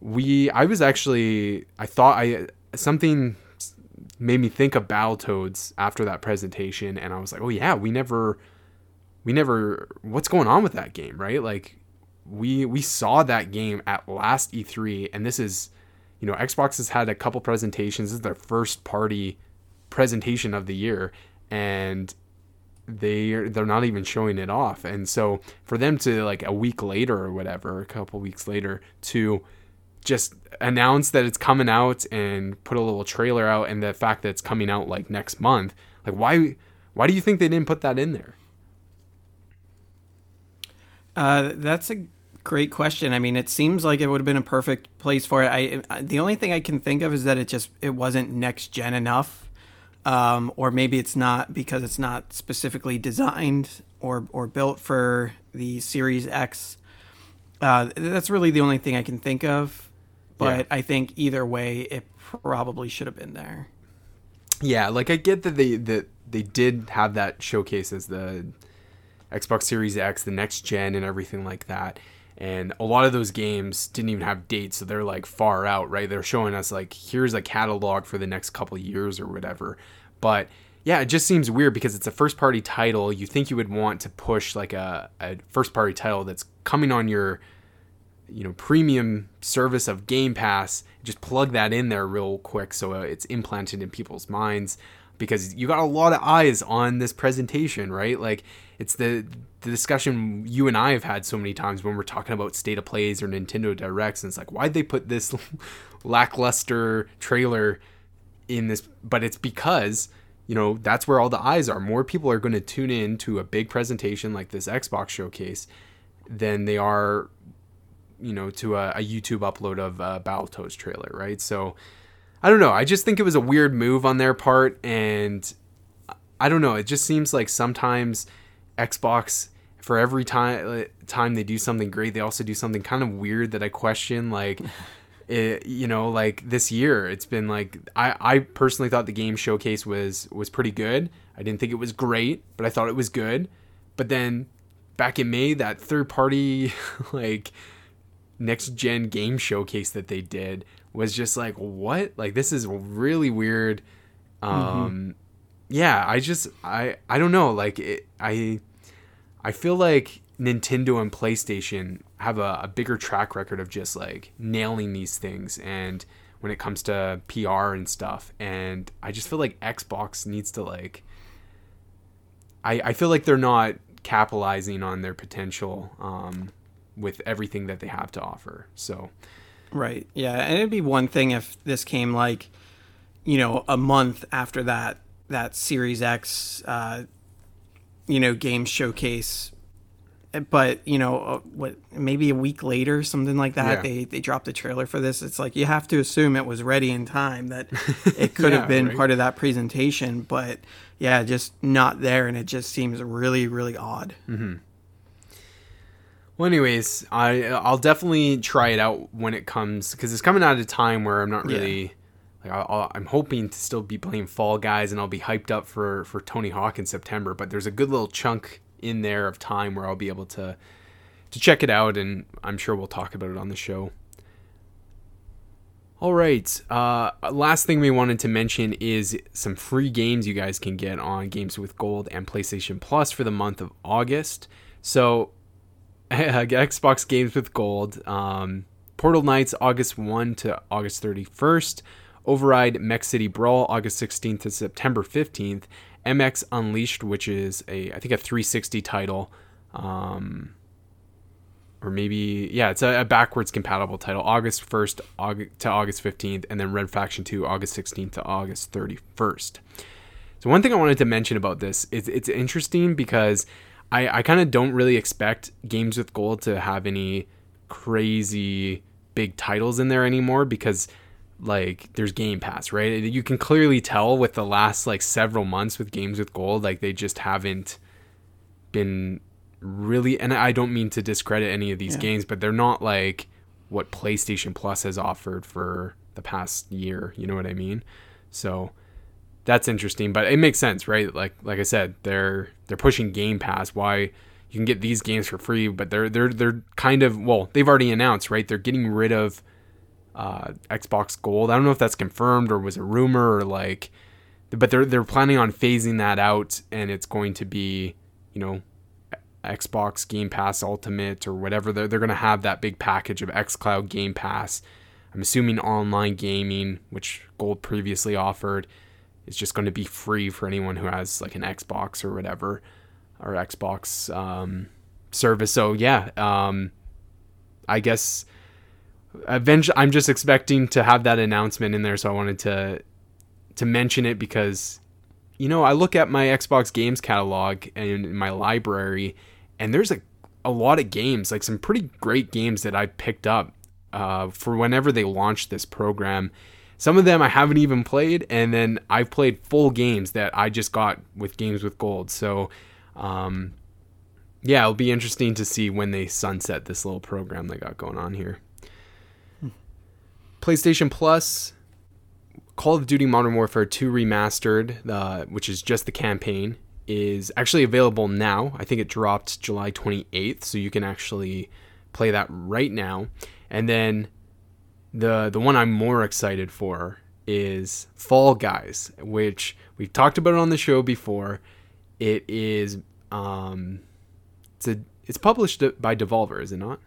Speaker 1: we. I was actually. I thought I something made me think of Battletoads after that presentation, and I was like, oh yeah, we never, we never. What's going on with that game, right? Like, we we saw that game at last E3, and this is you know, Xbox has had a couple presentations. This is their first party presentation of the year, and they they're not even showing it off. And so for them to like a week later or whatever, a couple weeks later, to just announce that it's coming out and put a little trailer out, and the fact that it's coming out like next month, like why why do you think they didn't put that in there?
Speaker 2: Uh, that's a great question. I mean, it seems like it would have been a perfect place for it. I, I the only thing I can think of is that it just it wasn't next gen enough, um, or maybe it's not because it's not specifically designed or or built for the Series X. Uh, that's really the only thing I can think of. But
Speaker 1: Yeah.
Speaker 2: I think either way, it probably should have been there.
Speaker 1: Yeah, like I get that they that they did have that showcase as the Xbox Series X, the next gen, and everything like that. And a lot of those games didn't even have dates, so they're like far out, right? They're showing us like here's a catalog for the next couple years or whatever. But yeah, it just seems weird because it's a first party title. You think you would want to push like a, a first party title that's coming on your you know premium service of Game Pass, just plug that in there real quick so uh, it's implanted in people's minds because you got a lot of eyes on this presentation, right? Like it's the the discussion you and I have had so many times when we're talking about state of plays or Nintendo Directs, and it's like why'd they put this lackluster trailer in this? But it's because you know that's where all the eyes are. More people are going to tune in to a big presentation like this Xbox showcase than they are, you know, to a, a YouTube upload of a Battletoads trailer, right? So I don't know. I just think it was a weird move on their part, and I don't know. It just seems like sometimes Xbox, for every time time they do something great, they also do something kind of weird that I question. Like, it, you know, like this year, it's been like I I personally thought the game showcase was was pretty good. I didn't think it was great, but I thought it was good. But then back in May, that third party like next gen game showcase that they did was just like what like this is really weird um mm-hmm. yeah i just i i don't know like it, i i feel like nintendo and playstation have a, a bigger track record of just like nailing these things and when it comes to pr and stuff. And i just feel like xbox needs to like i i feel like they're not capitalizing on their potential um with everything that they have to offer. So
Speaker 2: Right. Yeah, and it'd be one thing if this came like, you know, a month after that that Series X, uh, you know, game showcase. But you know, uh, what maybe a week later, something like that, yeah. they they dropped the trailer for this. It's like you have to assume it was ready in time that it could yeah, have been right? part of that presentation. But yeah, just not there, and it just seems really really odd.
Speaker 1: Mm-hmm. Well, anyways, I I'll definitely try it out when it comes because it's coming out at a time where I'm not really yeah. Like i am hoping to still be playing Fall Guys and I'll be hyped up for for Tony Hawk in September. But there's a good little chunk in there of time where I'll be able to to check it out, and I'm sure we'll talk about it on the show. All right. Uh, last thing we wanted to mention is some free games you guys can get on Games with Gold and PlayStation Plus for the month of August. So Xbox games with gold. Um, Portal Knights August 1 to August 31st. Override Mech City Brawl August 16th to September 15th. MX Unleashed, which is a I think a 360 title, um, or maybe yeah, it's a, a, backwards compatible title. August 1st August, to August 15th, and then Red Faction 2 August 16th to August 31st. So one thing I wanted to mention about this is it's interesting because I, I kind of don't really expect games with gold to have any crazy big titles in there anymore because like there's game pass right you can clearly tell with the last like several months with games with gold like they just haven't been really and i don't mean to discredit any of these yeah. games but they're not like what playstation plus has offered for the past year you know what i mean so that's interesting, but it makes sense, right? Like like I said, they're they're pushing Game Pass. Why you can get these games for free, but they're they're they're kind of well, they've already announced, right? They're getting rid of uh, Xbox Gold. I don't know if that's confirmed or was a rumor or like, but they're they're planning on phasing that out, and it's going to be you know Xbox Game Pass Ultimate or whatever. They're they're gonna have that big package of XCloud Game Pass. I'm assuming online gaming, which Gold previously offered is just going to be free for anyone who has like an Xbox or whatever or Xbox um, service. So yeah, um, I guess eventually I'm just expecting to have that announcement in there. So I wanted to to mention it because you know I look at my Xbox games catalog and my library, and there's a a lot of games, like some pretty great games that I picked up uh, for whenever they launched this program some of them I haven't even played, and then I've played full games that I just got with games with gold. So, um, yeah, it'll be interesting to see when they sunset this little program they got going on here. PlayStation Plus, Call of Duty Modern Warfare 2 Remastered, uh, which is just the campaign, is actually available now. I think it dropped July 28th, so you can actually play that right now. And then the the one I'm more excited for is Fall Guys, which we've talked about on the show before. It is um, it's a it's published by Devolver, is it not?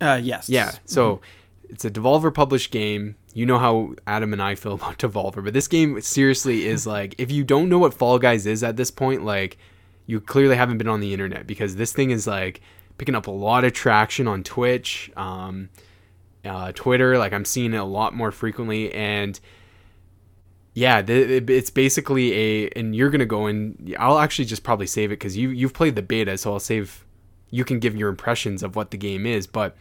Speaker 2: Uh, yes.
Speaker 1: Yeah. So mm-hmm. It's a Devolver published game. You know how Adam and I feel about Devolver, but this game seriously is like if you don't know what Fall Guys is at this point, like you clearly haven't been on the internet because this thing is like picking up a lot of traction on Twitch. Um, uh, Twitter. Like I'm seeing it a lot more frequently, and yeah, it's basically a. And you're gonna go and I'll actually just probably save it because you you've played the beta, so I'll save you can give your impressions of what the game is. But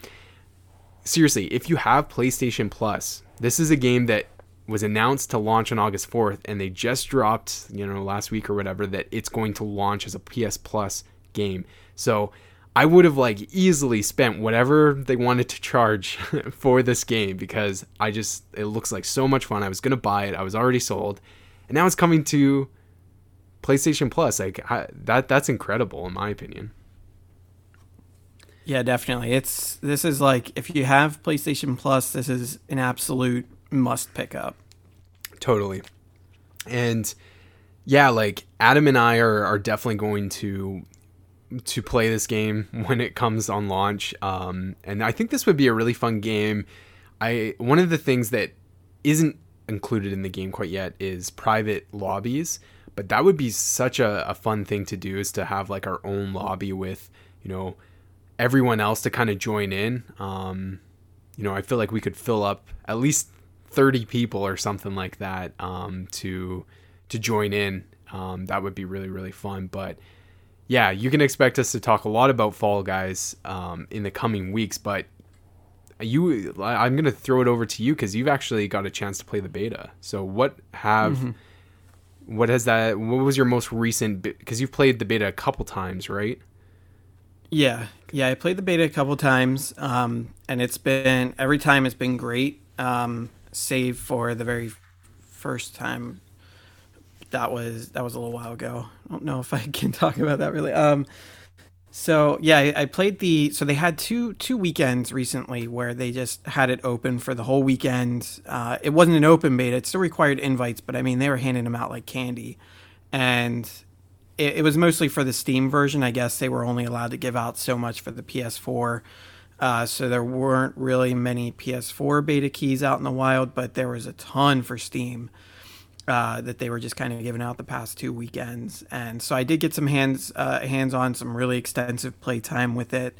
Speaker 1: seriously, if you have PlayStation Plus, this is a game that was announced to launch on August 4th, and they just dropped, you know, last week or whatever, that it's going to launch as a PS Plus game. So I would have like easily spent whatever they wanted to charge for this game because I just, it looks like so much fun. I was to buy it, I was already sold, and now it's coming to PlayStation Plus. Like, I, that, that's incredible in my opinion.
Speaker 2: Yeah, definitely. It's this is like if you have PlayStation Plus, this is an absolute must pick up.
Speaker 1: Totally. And yeah, like Adam and I are, are definitely going to to play this game when it comes on launch. Um, and I think this would be a really fun game. I one of the things that isn't included in the game quite yet is private lobbies, but that would be such a, a fun thing to do is to have like our own lobby with, you know, everyone else to kind of join in. Um, you know, I feel like we could fill up at least 30 people or something like that um, to to join in. Um, that would be really really fun. But yeah, you can expect us to talk a lot about Fall Guys um, in the coming weeks. But you, I'm gonna throw it over to you because you've actually got a chance to play the beta. So what have mm-hmm. what has that? What was your most recent? Because you've played the beta a couple times, right?
Speaker 2: Yeah, yeah. I played the beta a couple times, um, and it's been every time it's been great. Um, save for the very first time. That was that was a little while ago. I don't know if I can talk about that really. Um, so yeah, I, I played the. So they had two two weekends recently where they just had it open for the whole weekend. Uh, it wasn't an open beta; it still required invites, but I mean they were handing them out like candy, and it, it was mostly for the Steam version. I guess they were only allowed to give out so much for the PS4. Uh, so there weren't really many PS4 beta keys out in the wild, but there was a ton for Steam uh, that they were just kind of giving out the past two weekends. And so I did get some hands uh, hands on some really extensive playtime with it,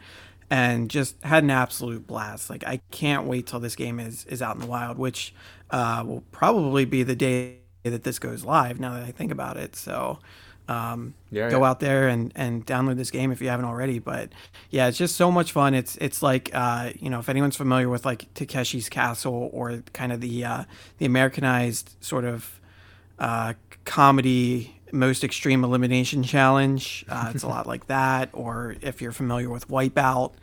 Speaker 2: and just had an absolute blast. Like I can't wait till this game is is out in the wild, which uh, will probably be the day that this goes live. Now that I think about it, so. Um, yeah, go yeah. out there and, and download this game if you haven't already. But yeah, it's just so much fun. It's it's like uh, you know if anyone's familiar with like Takeshi's Castle or kind of the uh, the Americanized sort of uh, comedy most extreme elimination challenge, uh, it's a lot like that. Or if you're familiar with Wipeout.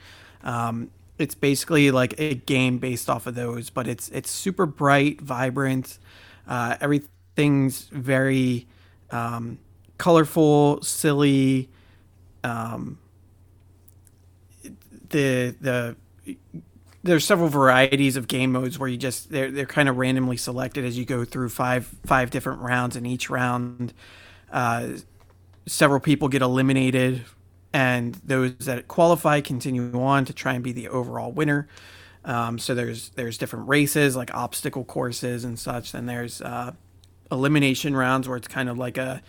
Speaker 2: Um, it's basically like a game based off of those, but it's it's super bright, vibrant. Uh, everything's very um, colorful, silly. Um, the the there's several varieties of game modes where you just they're they're kind of randomly selected as you go through five five different rounds. In each round, uh, several people get eliminated, and those that qualify continue on to try and be the overall winner. Um, so there's there's different races like obstacle courses and such. Then there's uh, elimination rounds where it's kind of like a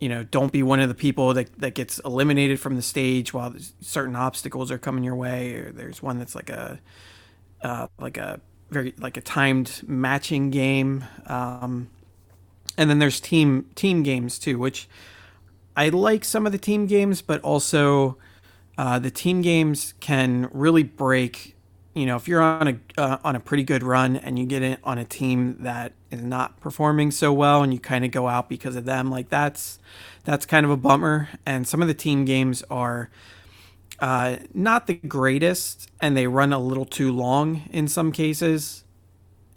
Speaker 2: you know, don't be one of the people that, that gets eliminated from the stage while certain obstacles are coming your way. Or there's one that's like a, uh, like a very like a timed matching game. Um, and then there's team team games too, which I like some of the team games, but also uh, the team games can really break you know, if you're on a uh, on a pretty good run and you get it on a team that is not performing so well and you kind of go out because of them, like that's that's kind of a bummer. And some of the team games are uh, not the greatest, and they run a little too long in some cases,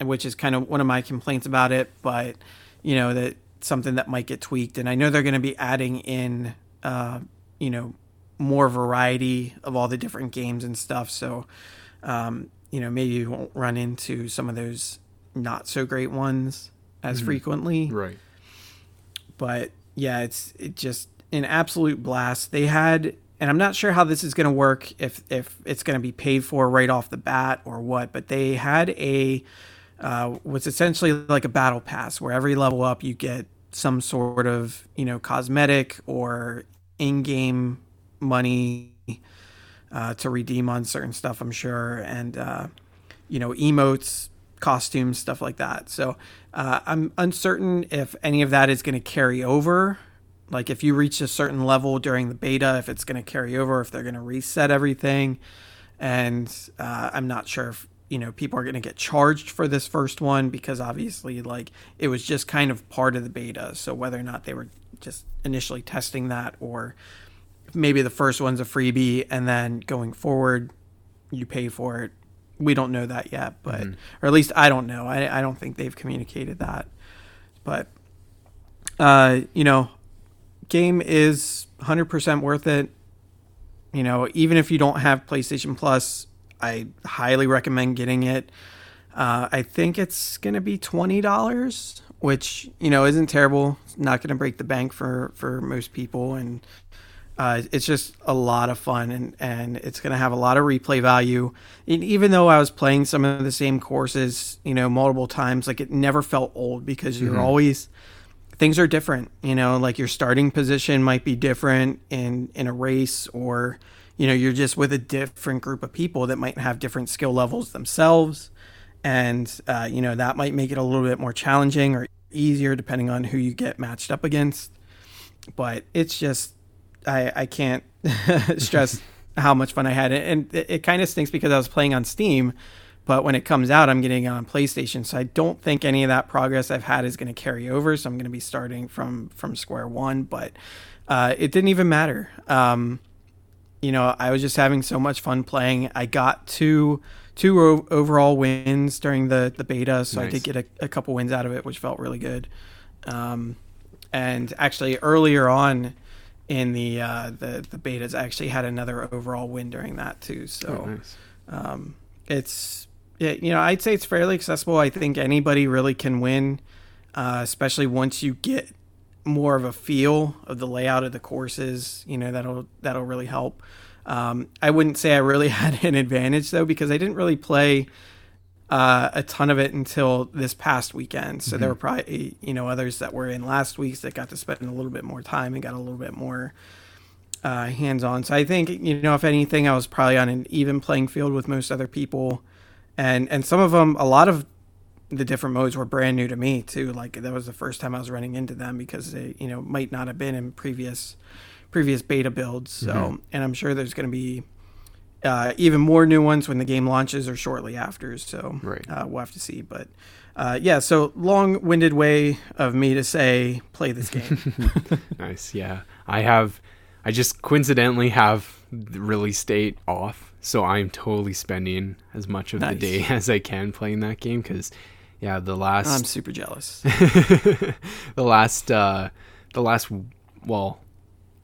Speaker 2: which is kind of one of my complaints about it. But you know that something that might get tweaked, and I know they're going to be adding in, uh, you know, more variety of all the different games and stuff. So um, you know, maybe you won't run into some of those not so great ones as mm-hmm. frequently.
Speaker 1: Right.
Speaker 2: But yeah, it's it just an absolute blast. They had and I'm not sure how this is going to work if if it's going to be paid for right off the bat or what, but they had a uh, was essentially like a battle pass where every level up you get some sort of you know cosmetic or in-game money uh, to redeem on certain stuff, I'm sure, and uh, you know emotes, costumes, stuff like that. So uh, I'm uncertain if any of that is going to carry over Like if you reach a certain level during the beta, if it's going to carry over, if they're going to reset everything, and uh, I'm not sure if you know people are going to get charged for this first one because obviously like it was just kind of part of the beta. So whether or not they were just initially testing that or maybe the first one's a freebie and then going forward you pay for it. We don't know that yet, but mm-hmm. or at least I don't know. I I don't think they've communicated that. But uh, you know, game is 100% worth it. You know, even if you don't have PlayStation Plus, I highly recommend getting it. Uh, I think it's going to be $20, which, you know, isn't terrible. It's not going to break the bank for, for most people. And uh, it's just a lot of fun and, and it's going to have a lot of replay value. And even though I was playing some of the same courses, you know, multiple times, like it never felt old because you're mm-hmm. always – things are different. You know, like your starting position might be different in in a race, or you know, you're just with a different group of people that might have different skill levels themselves, and uh, you know that might make it a little bit more challenging or easier depending on who you get matched up against. But it's just I I can't stress how much fun I had, and it, it kind of stinks because I was playing on Steam but when it comes out, I'm getting on PlayStation. So I don't think any of that progress I've had is going to carry over. So I'm going to be starting from from square one. But uh, it didn't even matter. Um, you know, I was just having so much fun playing. I got two two o- overall wins during the the beta, so nice. I did get a, a, couple wins out of it, which felt really good. Um, and actually, earlier on in the uh, the the betas, I actually had another overall win during that too. So. Oh, nice. um, it's yeah, you know, I'd say it's fairly accessible. I think anybody really can win, uh, especially once you get more of a feel of the layout of the courses. You know, that'll that'll really help. Um, I wouldn't say I really had an advantage though because I didn't really play uh, a ton of it until this past weekend. So mm-hmm. there were probably you know others that were in last week's that got to spend a little bit more time and got a little bit more uh, hands on. So I think you know if anything, I was probably on an even playing field with most other people and and some of them, a lot of the different modes were brand new to me too. Like that was the first time I was running into them because they, you know, might not have been in previous previous beta builds. So, mm-hmm. and I'm sure there's going to be uh, even more new ones when the game launches or shortly after. So, right. uh, we'll have to see. But uh, yeah, so long-winded way of me to say play this game.
Speaker 1: nice. Yeah, I have. I just coincidentally have the release date off so I'm totally spending as much of nice. the day as I can playing that game because, yeah, the last
Speaker 2: I'm super jealous.
Speaker 1: the last, uh, the last, well,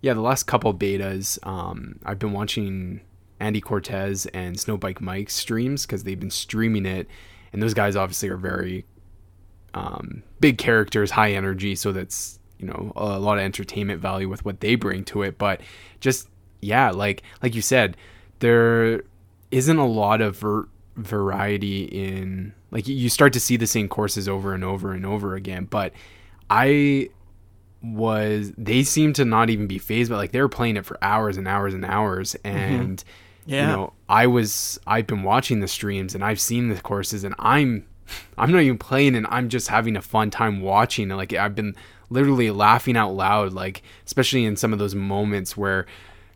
Speaker 1: yeah, the last couple betas, um, I've been watching Andy Cortez and Snowbike Mike streams because they've been streaming it, and those guys obviously are very um, big characters, high energy, so that's you know a lot of entertainment value with what they bring to it. But just yeah, like like you said there isn't a lot of ver- variety in like you start to see the same courses over and over and over again but i was they seem to not even be phased but like they were playing it for hours and hours and hours mm-hmm. and mm-hmm. Yeah. you know i was i've been watching the streams and i've seen the courses and i'm i'm not even playing and i'm just having a fun time watching like i've been literally laughing out loud like especially in some of those moments where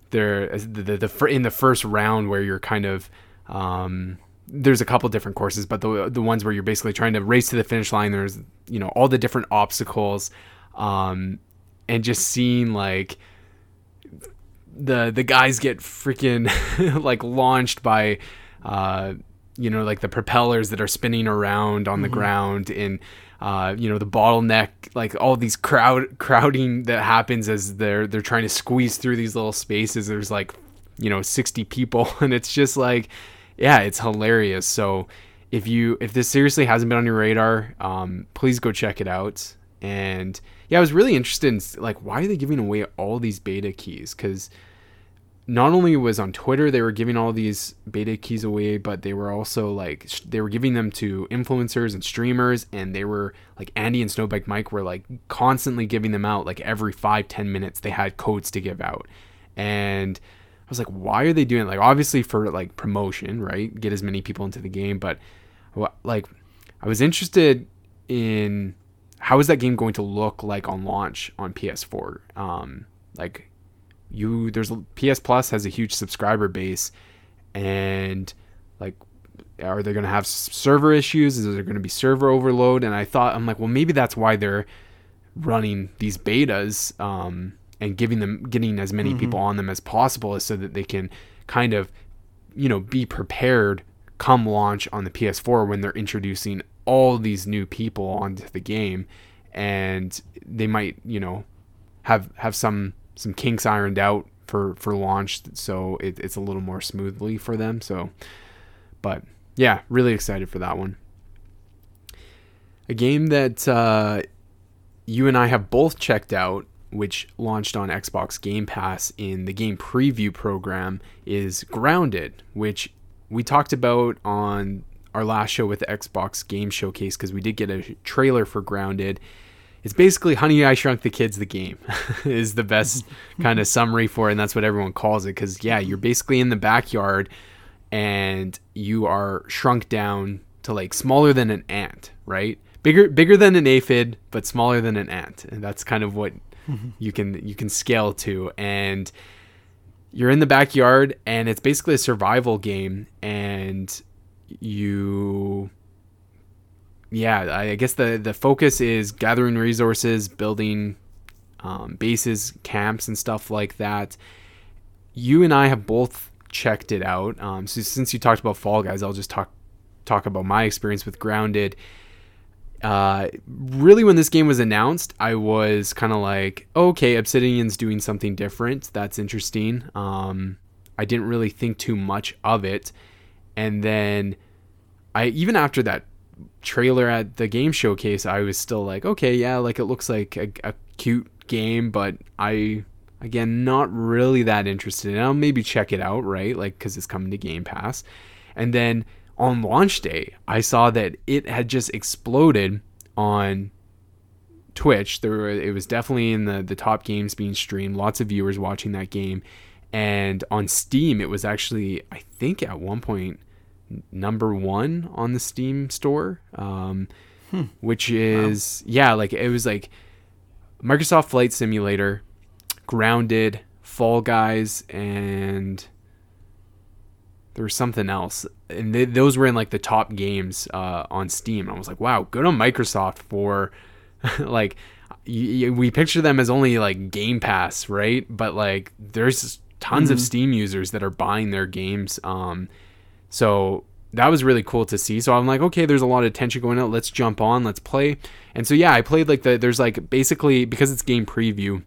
Speaker 1: there the, the, the in the first round where you're kind of um, there's a couple different courses, but the the ones where you're basically trying to race to the finish line, there's you know all the different obstacles, um, and just seeing like the the guys get freaking like launched by uh, you know like the propellers that are spinning around on mm-hmm. the ground and uh, you know the bottleneck, like all these crowd crowding that happens as they're they're trying to squeeze through these little spaces. There's like you know 60 people, and it's just like yeah, it's hilarious. So if you if this seriously hasn't been on your radar, um, please go check it out. And yeah, I was really interested in like why are they giving away all these beta keys? Because not only was on Twitter they were giving all these beta keys away, but they were also like they were giving them to influencers and streamers, and they were like Andy and Snowbike Mike were like constantly giving them out. Like every five ten minutes, they had codes to give out, and I was like, why are they doing it? Like obviously for like promotion, right? Get as many people into the game, but like I was interested in how is that game going to look like on launch on PS4? Um, like you, there's PS Plus has a huge subscriber base, and like, are they going to have server issues? Is there going to be server overload? And I thought, I'm like, well, maybe that's why they're running these betas um, and giving them, getting as many mm-hmm. people on them as possible, is so that they can kind of, you know, be prepared come launch on the PS4 when they're introducing all these new people onto the game and they might you know have have some some kinks ironed out for for launch so it, it's a little more smoothly for them so but yeah really excited for that one. A game that uh, you and i have both checked out which launched on xbox game pass in the game preview program is grounded which we talked about on our last show with the Xbox Game Showcase because we did get a trailer for Grounded. It's basically Honey I Shrunk the Kids the game is the best kind of summary for it, and that's what everyone calls it because yeah, you're basically in the backyard and you are shrunk down to like smaller than an ant, right? Bigger bigger than an aphid, but smaller than an ant. And that's kind of what you can you can scale to and you're in the backyard and it's basically a survival game and you yeah i guess the the focus is gathering resources building um, bases camps and stuff like that. You and i have both checked it out. Um, so since you talked about fall guys i'll just talk talk about my experience with grounded. Uh, really when this game was announced i was kind of like okay obsidian's doing something different. That's interesting. Um, i didn't really think too much of it and then I even after that trailer at the game showcase, I was still like, okay, yeah, like it looks like a, a cute game, but I again not really that interested. And I'll maybe check it out, right? Like because it's coming to Game Pass. And then on launch day, I saw that it had just exploded on Twitch. There were, it was definitely in the the top games being streamed. Lots of viewers watching that game. And on Steam, it was actually I think at one point number one on the Steam store, um, hmm. which is wow. yeah, like it was like Microsoft Flight Simulator, Grounded, Fall Guys, and there was something else, and they, those were in like the top games uh, on Steam. I was like, wow, good on Microsoft for like. we picture them as only like Game Pass, right? But like, there's tons mm-hmm. of Steam users that are buying their games. Um, so that was really cool to see. So I'm like, okay, there's a lot of tension going on. Let's jump on, let's play. And so yeah, I played like the there's like basically because it's game preview,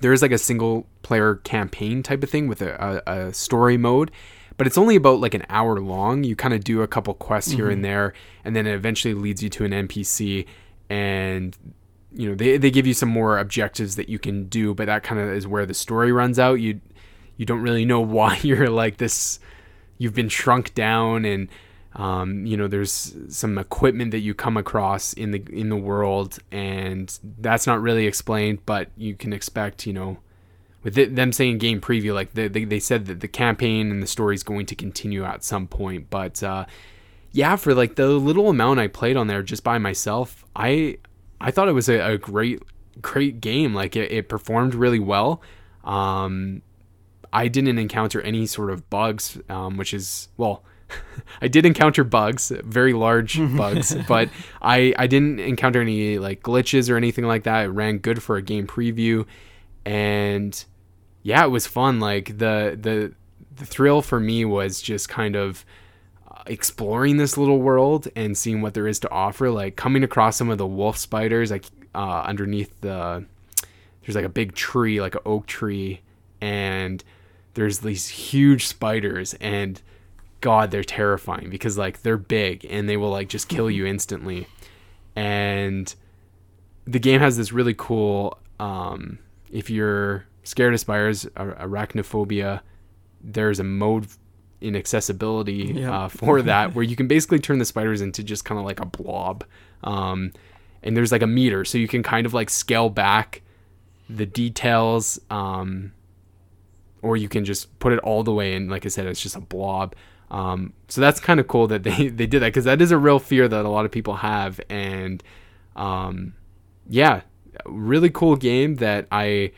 Speaker 1: there is like a single player campaign type of thing with a, a, a story mode. But it's only about like an hour long. You kind of do a couple quests here mm-hmm. and there, and then it eventually leads you to an NPC, and you know they, they give you some more objectives that you can do. But that kind of is where the story runs out. You you don't really know why you're like this you've been shrunk down and um, you know there's some equipment that you come across in the in the world and that's not really explained but you can expect you know with it, them saying game preview like they, they, they said that the campaign and the story is going to continue at some point but uh, yeah for like the little amount i played on there just by myself i i thought it was a, a great great game. Like it, it performed really well. Um, I didn't encounter any sort of bugs, um, which is well. I did encounter bugs, very large bugs, but I, I didn't encounter any like glitches or anything like that. It ran good for a game preview, and yeah, it was fun. Like the the the thrill for me was just kind of uh, exploring this little world and seeing what there is to offer. Like coming across some of the wolf spiders, like uh, underneath the there's like a big tree, like an oak tree, and there's these huge spiders and god they're terrifying because like they're big and they will like just kill you instantly and the game has this really cool um, if you're scared of spiders arachnophobia there's a mode in accessibility yep. uh, for that where you can basically turn the spiders into just kind of like a blob um, and there's like a meter so you can kind of like scale back the details um, or you can just put it all the way in. Like I said, it's just a blob. Um, so that's kind of cool that they, they did that because that is a real fear that a lot of people have. And um, yeah, really cool game that I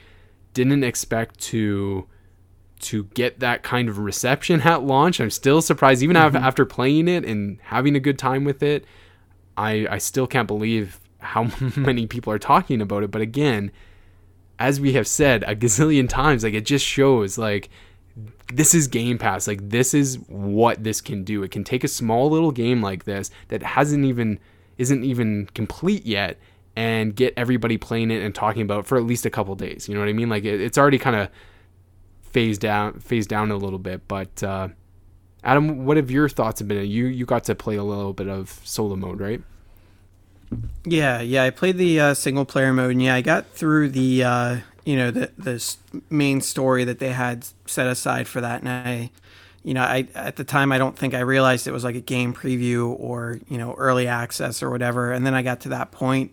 Speaker 1: didn't expect to to get that kind of reception at launch. I'm still surprised, even mm-hmm. after playing it and having a good time with it. I I still can't believe how many people are talking about it. But again, as we have said a gazillion times, like it just shows like this is Game Pass. Like this is what this can do. It can take a small little game like this that hasn't even isn't even complete yet and get everybody playing it and talking about it for at least a couple days. You know what I mean? Like it, it's already kind of phased down phased down a little bit. But uh, Adam, what have your thoughts been? You you got to play a little bit of solo mode, right?
Speaker 2: Yeah, yeah. I played the uh, single player mode, and yeah, I got through the uh, you know the the main story that they had set aside for that and i you know i at the time i don't think i realized it was like a game preview or you know early access or whatever and then i got to that point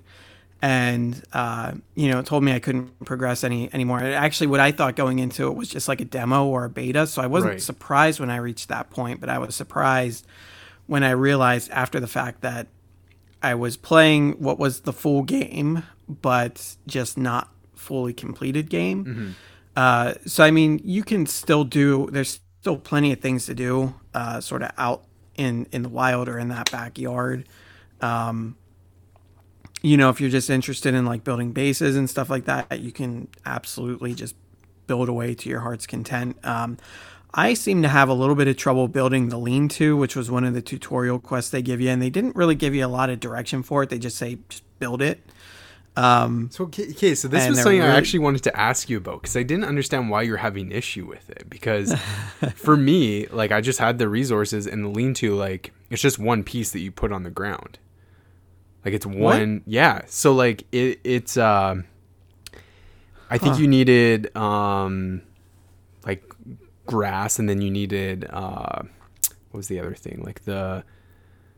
Speaker 2: and uh, you know it told me i couldn't progress any anymore actually what i thought going into it was just like a demo or a beta so i wasn't right. surprised when i reached that point but i was surprised when i realized after the fact that i was playing what was the full game but just not fully completed game. Mm-hmm. Uh, so I mean, you can still do. There's still plenty of things to do, uh, sort of out in in the wild or in that backyard. Um, you know, if you're just interested in like building bases and stuff like that, you can absolutely just build away to your heart's content. Um, I seem to have a little bit of trouble building the lean to, which was one of the tutorial quests they give you, and they didn't really give you a lot of direction for it. They just say just build it.
Speaker 1: Um, so okay, so this was something really... I actually wanted to ask you about because I didn't understand why you're having issue with it. Because for me, like I just had the resources and the lean-to, like it's just one piece that you put on the ground. Like it's one, what? yeah. So like it, it's, uh, I think huh. you needed um, grass, and then you needed uh, what was the other thing? Like the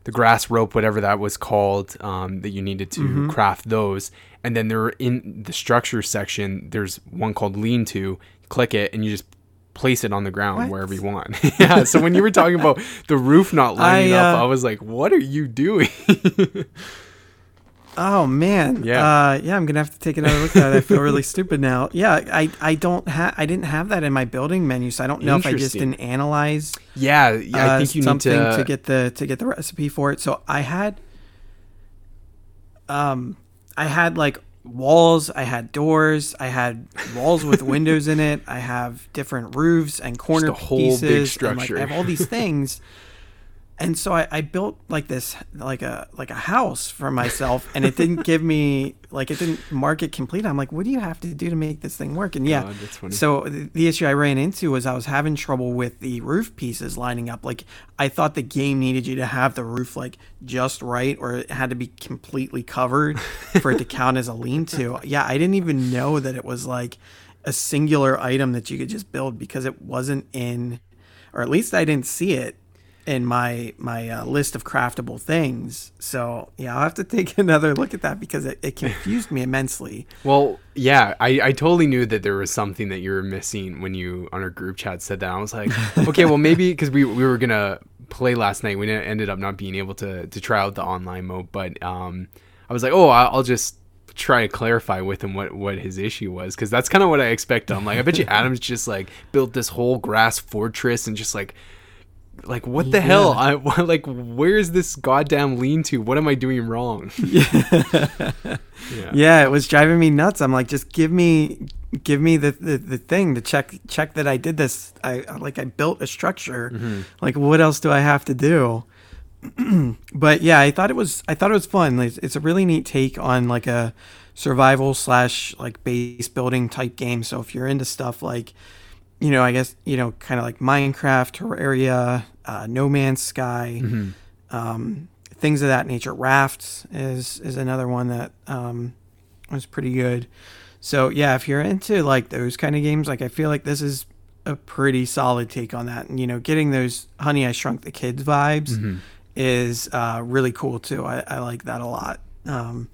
Speaker 1: the grass rope, whatever that was called, um, that you needed to mm-hmm. craft those. And then there in the structure section, there's one called lean to. Click it, and you just place it on the ground what? wherever you want. yeah. So when you were talking about the roof not lining I, uh, up, I was like, "What are you doing?"
Speaker 2: Oh man, yeah, uh, yeah. I'm gonna have to take another look at it. I feel really stupid now. Yeah, I, I don't have, I didn't have that in my building menu, so I don't know if I just didn't analyze.
Speaker 1: Yeah, yeah I think you something need
Speaker 2: to... to get the to get the recipe for it. So I had, um, I had like walls, I had doors, I had walls with windows in it. I have different roofs and corner just a whole pieces. Big structure. And, like, I have all these things and so I, I, built like this like a like a house for myself and it didn't give me like it didn't mark it complete. I'm like what do you have to do to make this thing work? And yeah. God, so the issue i ran into was i was having trouble with the roof pieces lining up. Like i thought the game needed you to have the roof like just right or it had to be completely covered for it to count as a lean-to yeah i didn't even know that it was like a singular item that you could just build because it wasn't in or at least i didn't see it in my my uh, list of craftable things. So yeah, I'll have to take another look at that because it, it confused me immensely.
Speaker 1: Well, yeah, I, I totally knew that there was something that you were missing when you on our group chat said that. I was like, okay, well maybe because we we were gonna play last night, we ended up not being able to to try out the online mode. But um, I was like, oh, I'll just try to clarify with him what what his issue was because that's kind of what I expect. I'm like, I bet you Adam's just like built this whole grass fortress and just like like what the yeah. hell i like where's this goddamn lean to what am i doing wrong
Speaker 2: yeah. yeah. yeah it was driving me nuts i'm like just give me give me the, the, the thing to check check that i did this i like i built a structure mm-hmm. like what else do i have to do but yeah i thought it was i thought it was fun it's, it's a really neat take on like a survival slash like base building type game so if you're into stuff like you know, I guess you know, kind of like Minecraft, Terraria, uh, No Man's Sky, mm-hmm. um, things of that nature. Rafts is is another one that um, was pretty good. So yeah, if you're into like those kind of games, like I feel like this is a pretty solid take on that. And you know, getting those Honey I Shrunk the Kids vibes mm-hmm. is uh, really cool too. I, I like that a lot. Um,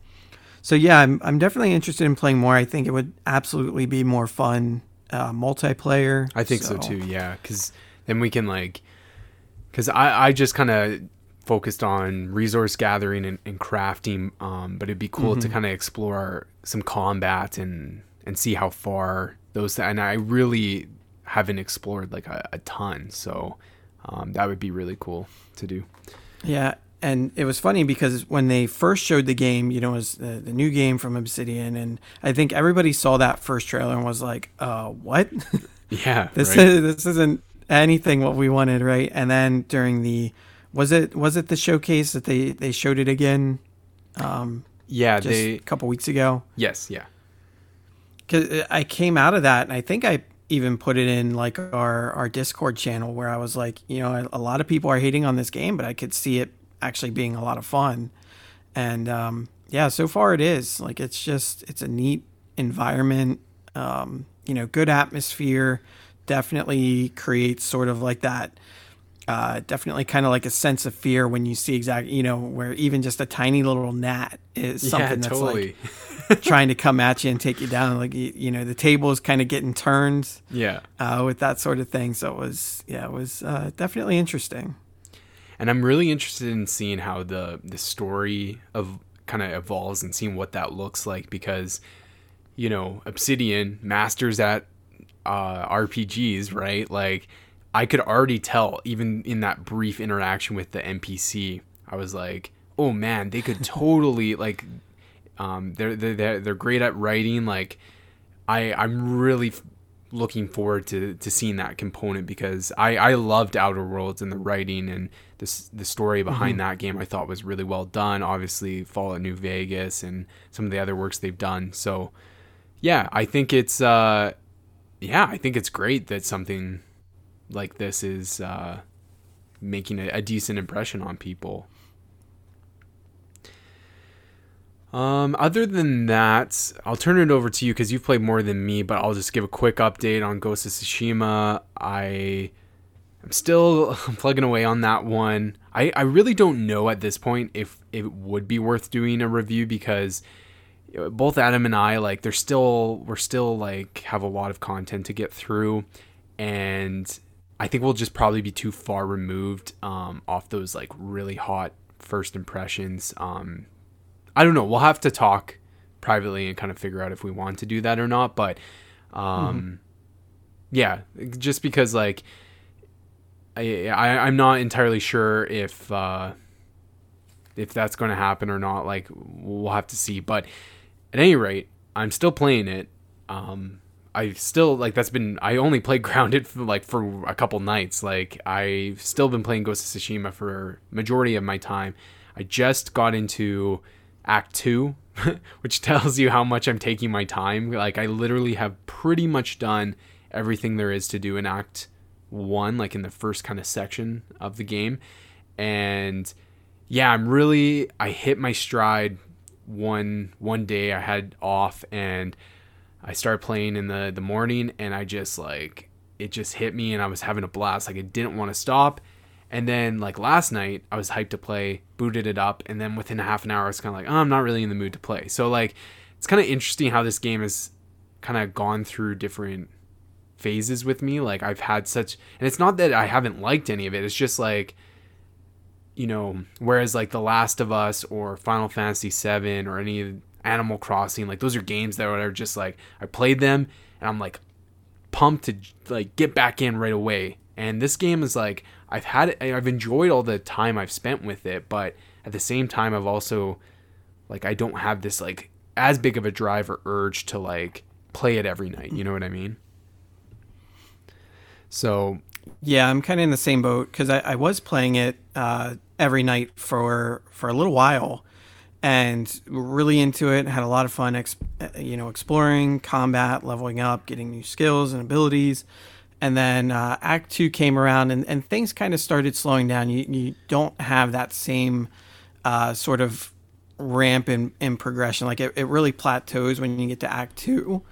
Speaker 2: so yeah, I'm I'm definitely interested in playing more. I think it would absolutely be more fun uh, multiplayer.
Speaker 1: I think so. so too. Yeah, because then we can like, because I I just kind of focused on resource gathering and, and crafting. Um, but it'd be cool to kind of explore some combat and and see how far those. And I really haven't explored like a, a ton, so um, that would be really cool to do.
Speaker 2: Yeah, and it was funny because when they first showed the game, you know, it was the, the new game from Obsidian, and I think everybody saw that first trailer and was like, "Uh, what?
Speaker 1: Yeah,
Speaker 2: this
Speaker 1: right?
Speaker 2: is this isn't anything what we wanted, right?" And then during the was it was it the showcase that they they showed it again, um,
Speaker 1: yeah.
Speaker 2: just
Speaker 1: They
Speaker 2: a couple weeks ago?
Speaker 1: yes, yeah,
Speaker 2: Because I came out of that, and I think I even put it in like our our Discord channel where I was like, you know, a lot of people are hating on this game, but I could see it actually being a lot of fun. And um, yeah, so far it is like it's just it's a neat environment, um, you know, good atmosphere. Definitely creates sort of like that. Uh, definitely kind of like a sense of fear when you see exactly, you know, where even just a tiny little gnat is something
Speaker 1: yeah,
Speaker 2: that's
Speaker 1: totally.
Speaker 2: like trying to come at you and take you down. Like you, you know, the table is kind of getting turned
Speaker 1: yeah.
Speaker 2: uh, with that sort of thing. So it was, yeah, it was uh, definitely interesting.
Speaker 1: And I'm really interested in seeing how the the story of kind of evolves and seeing what that looks like because you know Obsidian masters at uh, RPGs, right? Like I could already tell even in that brief interaction with the NPC, I was like, oh man, they could totally like um, they're they're they're great at writing like I I'm really f- looking forward to to seeing that component because I I loved Outer Worlds and the writing and this the story behind that game I thought was really well done. Obviously, Fallout New Vegas and some of the other works they've done. So yeah, I think it's uh yeah, I think it's great that something like this is uh making a, a decent impression on people. Um, other than that, I'll turn it over to you because you've played more than me, but I'll just give a quick update on Ghost of Tsushima. I am still plugging away on that one. I, I really don't know at this point if it would be worth doing a review because both Adam and I like they're still we're still like have a lot of content to get through and I think we'll just probably be too far removed um, off those like really hot first impressions. Um, I don't know. We'll have to talk privately and kind of figure out if we want to do that or not. But um, yeah, just because like I, I I'm not entirely sure if uh, if that's going to happen or not. Like we'll have to see. But at any rate, I'm still playing it. Um, I still like that's been I only played grounded for like for a couple nights. Like I've still been playing Ghost of Tsushima for majority of my time. I just got into Act 2, which tells you how much I'm taking my time. Like I literally have pretty much done everything there is to do in Act 1 like in the first kind of section of the game. And yeah, I'm really I hit my stride one one day I had off and I started playing in the the morning and I just like it just hit me and I was having a blast. Like I didn't want to stop. And then like last night I was hyped to play booted it up and then within a half an hour it's kind of like oh, I'm not really in the mood to play. So like it's kind of interesting how this game has kind of gone through different phases with me like I've had such and it's not that I haven't liked any of it it's just like you know, whereas like The Last of Us or Final Fantasy VII or any Animal Crossing, like those are games that are just like I played them and I'm like pumped to like get back in right away. And this game is like I've had it, I've enjoyed all the time I've spent with it, but at the same time I've also like I don't have this like as big of a drive or urge to like play it every night. You know what I mean? So
Speaker 2: Yeah, I'm kind of in the same boat because I, I was playing it uh, every night for for a little while, and really into it. Had a lot of fun, ex- you know, exploring combat, leveling up, getting new skills and abilities. And then uh, Act Two came around, and, and things kind of started slowing down. You you don't have that same uh, sort of ramp in, in progression. Like it, it really plateaus when you get to Act 2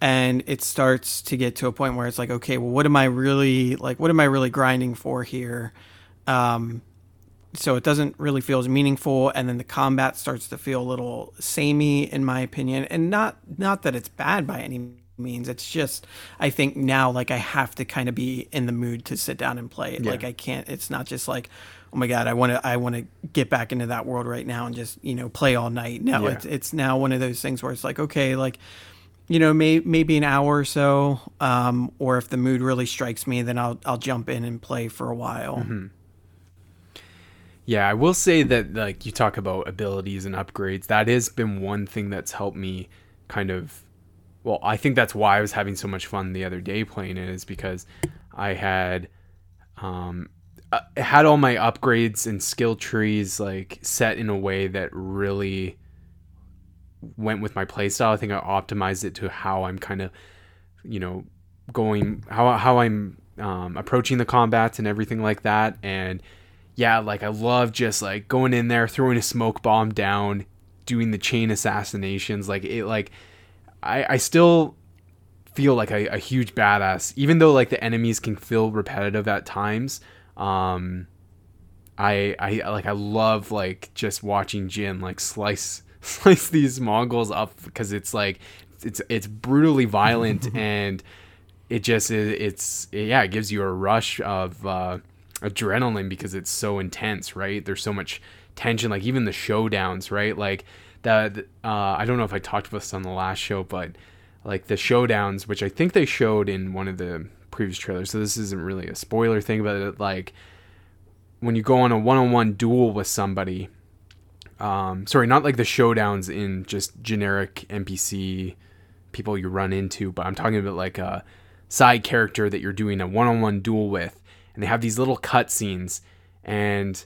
Speaker 2: and it starts to get to a point where it's like, okay, well, what am I really like? What am I really grinding for here? Um, so it doesn't really feel as meaningful, and then the combat starts to feel a little samey, in my opinion. And not not that it's bad by any means. It's just I think now like I have to kind of be in the mood to sit down and play.
Speaker 1: Yeah.
Speaker 2: Like I can't. It's not just like oh my god I want to I want to get back into that world right now and just you know play all night. No,
Speaker 1: Yeah.
Speaker 2: it's it's now one of those things where it's like okay like you know may, maybe an hour or so um, or if the mood really strikes me then I'll I'll jump in and play for a while.
Speaker 1: Mm-hmm. Yeah, I will say that like you talk about abilities and upgrades, that has been one thing that's helped me kind of well, I think that's why I was having so much fun the other day playing it is because I had um uh, had all my upgrades and skill trees like set in a way that really went with my playstyle. I think I optimized it to how I'm kind of you know going how how I'm um, approaching the combats and everything like that and yeah, like I love just like going in there, throwing a smoke bomb down, doing the chain assassinations. Like it, like I, I still feel like a, a huge badass, even though like the enemies can feel repetitive at times. Um, I, I like I love like just watching Jin like slice slice these Mongols up because it's like it's it's brutally violent and it just is it's yeah it gives you a rush of uh, adrenaline because it's so intense right? There's so much tension like even the showdowns right? Like that uh, I don't know if I talked about this on the last show but like the showdowns which I think they showed in one of the previous trailer, so this isn't really a spoiler thing but it, like when you go on a one-on-one duel with somebody um sorry not like the showdowns in just generic npc people you run into but i'm talking about like a side character that you're doing a one-on-one duel with and they have these little cutscenes and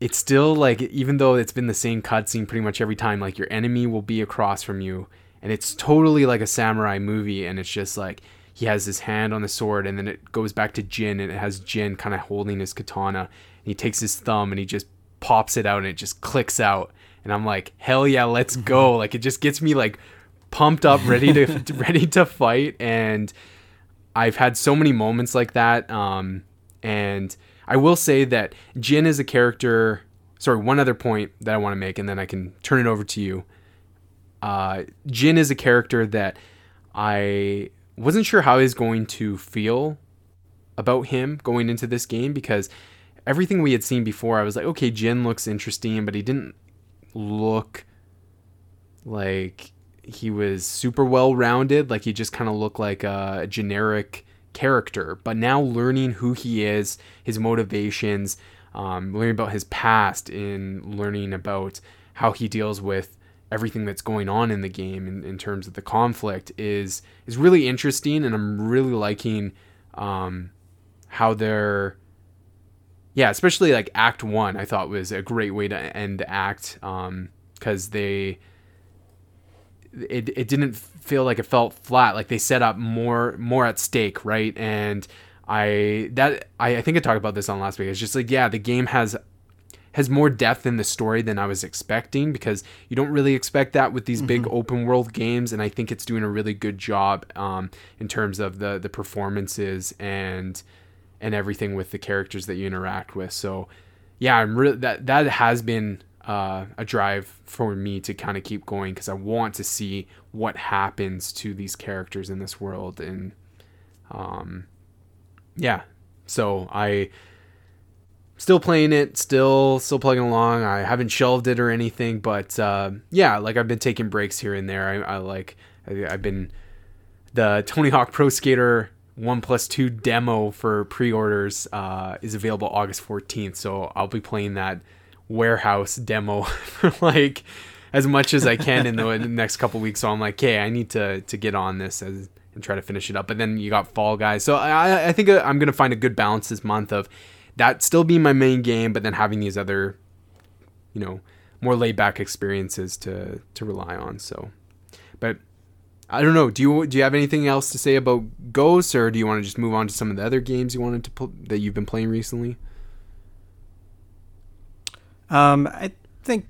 Speaker 1: it's still like even though it's been the same cutscene pretty much every time like your enemy will be across from you and it's totally like a samurai movie and it's just like he has his hand on the sword and then it goes back to Jin and it has Jin kind of holding his katana and he takes his thumb and he just pops it out and it just clicks out. And I'm like hell yeah let's go. Like it just gets me like pumped up ready to ready to fight. And I've had so many moments like that um and I will say that Jin is a character sorry one other point that I want to make and then I can turn it over to you. Uh, Jin is a character that I wasn't sure how I was going to feel about him going into this game because everything we had seen before, I was like, okay, Jin looks interesting, but he didn't look like he was super well rounded. Like he just kind of looked like a generic character. But now learning who he is, his motivations, um, learning about his past, and learning about how he deals with everything that's going on in the game in, in terms of the conflict is is really interesting and I'm really liking um, how they're yeah especially like act one I thought was a great way to end act because um, they it, it didn't feel like it felt flat like they set up more more at stake right? And I that I, I think I talked about this on last week it's just like yeah the game has has more depth in the story than I was expecting because you don't really expect that with these big open world games, and I think it's doing a really good job um, in terms of the the performances and and everything with the characters that you interact with. So yeah, I'm really that that has been uh, a drive for me to kind of keep going because I want to see what happens to these characters in this world and um yeah so I still playing it still still plugging along. I haven't shelved it or anything but uh, yeah like i've been taking breaks here and there. I, I like I, i've been the tony hawk pro skater 1 plus 2 demo for pre-orders uh, is available august 14th so i'll be playing that warehouse demo for like as much as i can in the, next couple weeks. So i'm like okay i need to to get on this as, and try to finish it up. But then you got fall guys. So i i think i'm gonna find a good balance this month of that still being my main game, but then having these other, you know, more laid back experiences to to rely on. So, but I don't know. Do you do you have anything else to say about Ghosts, or do you want to just move on to some of the other games you wanted to pl- that you've been playing recently?
Speaker 2: Um, I think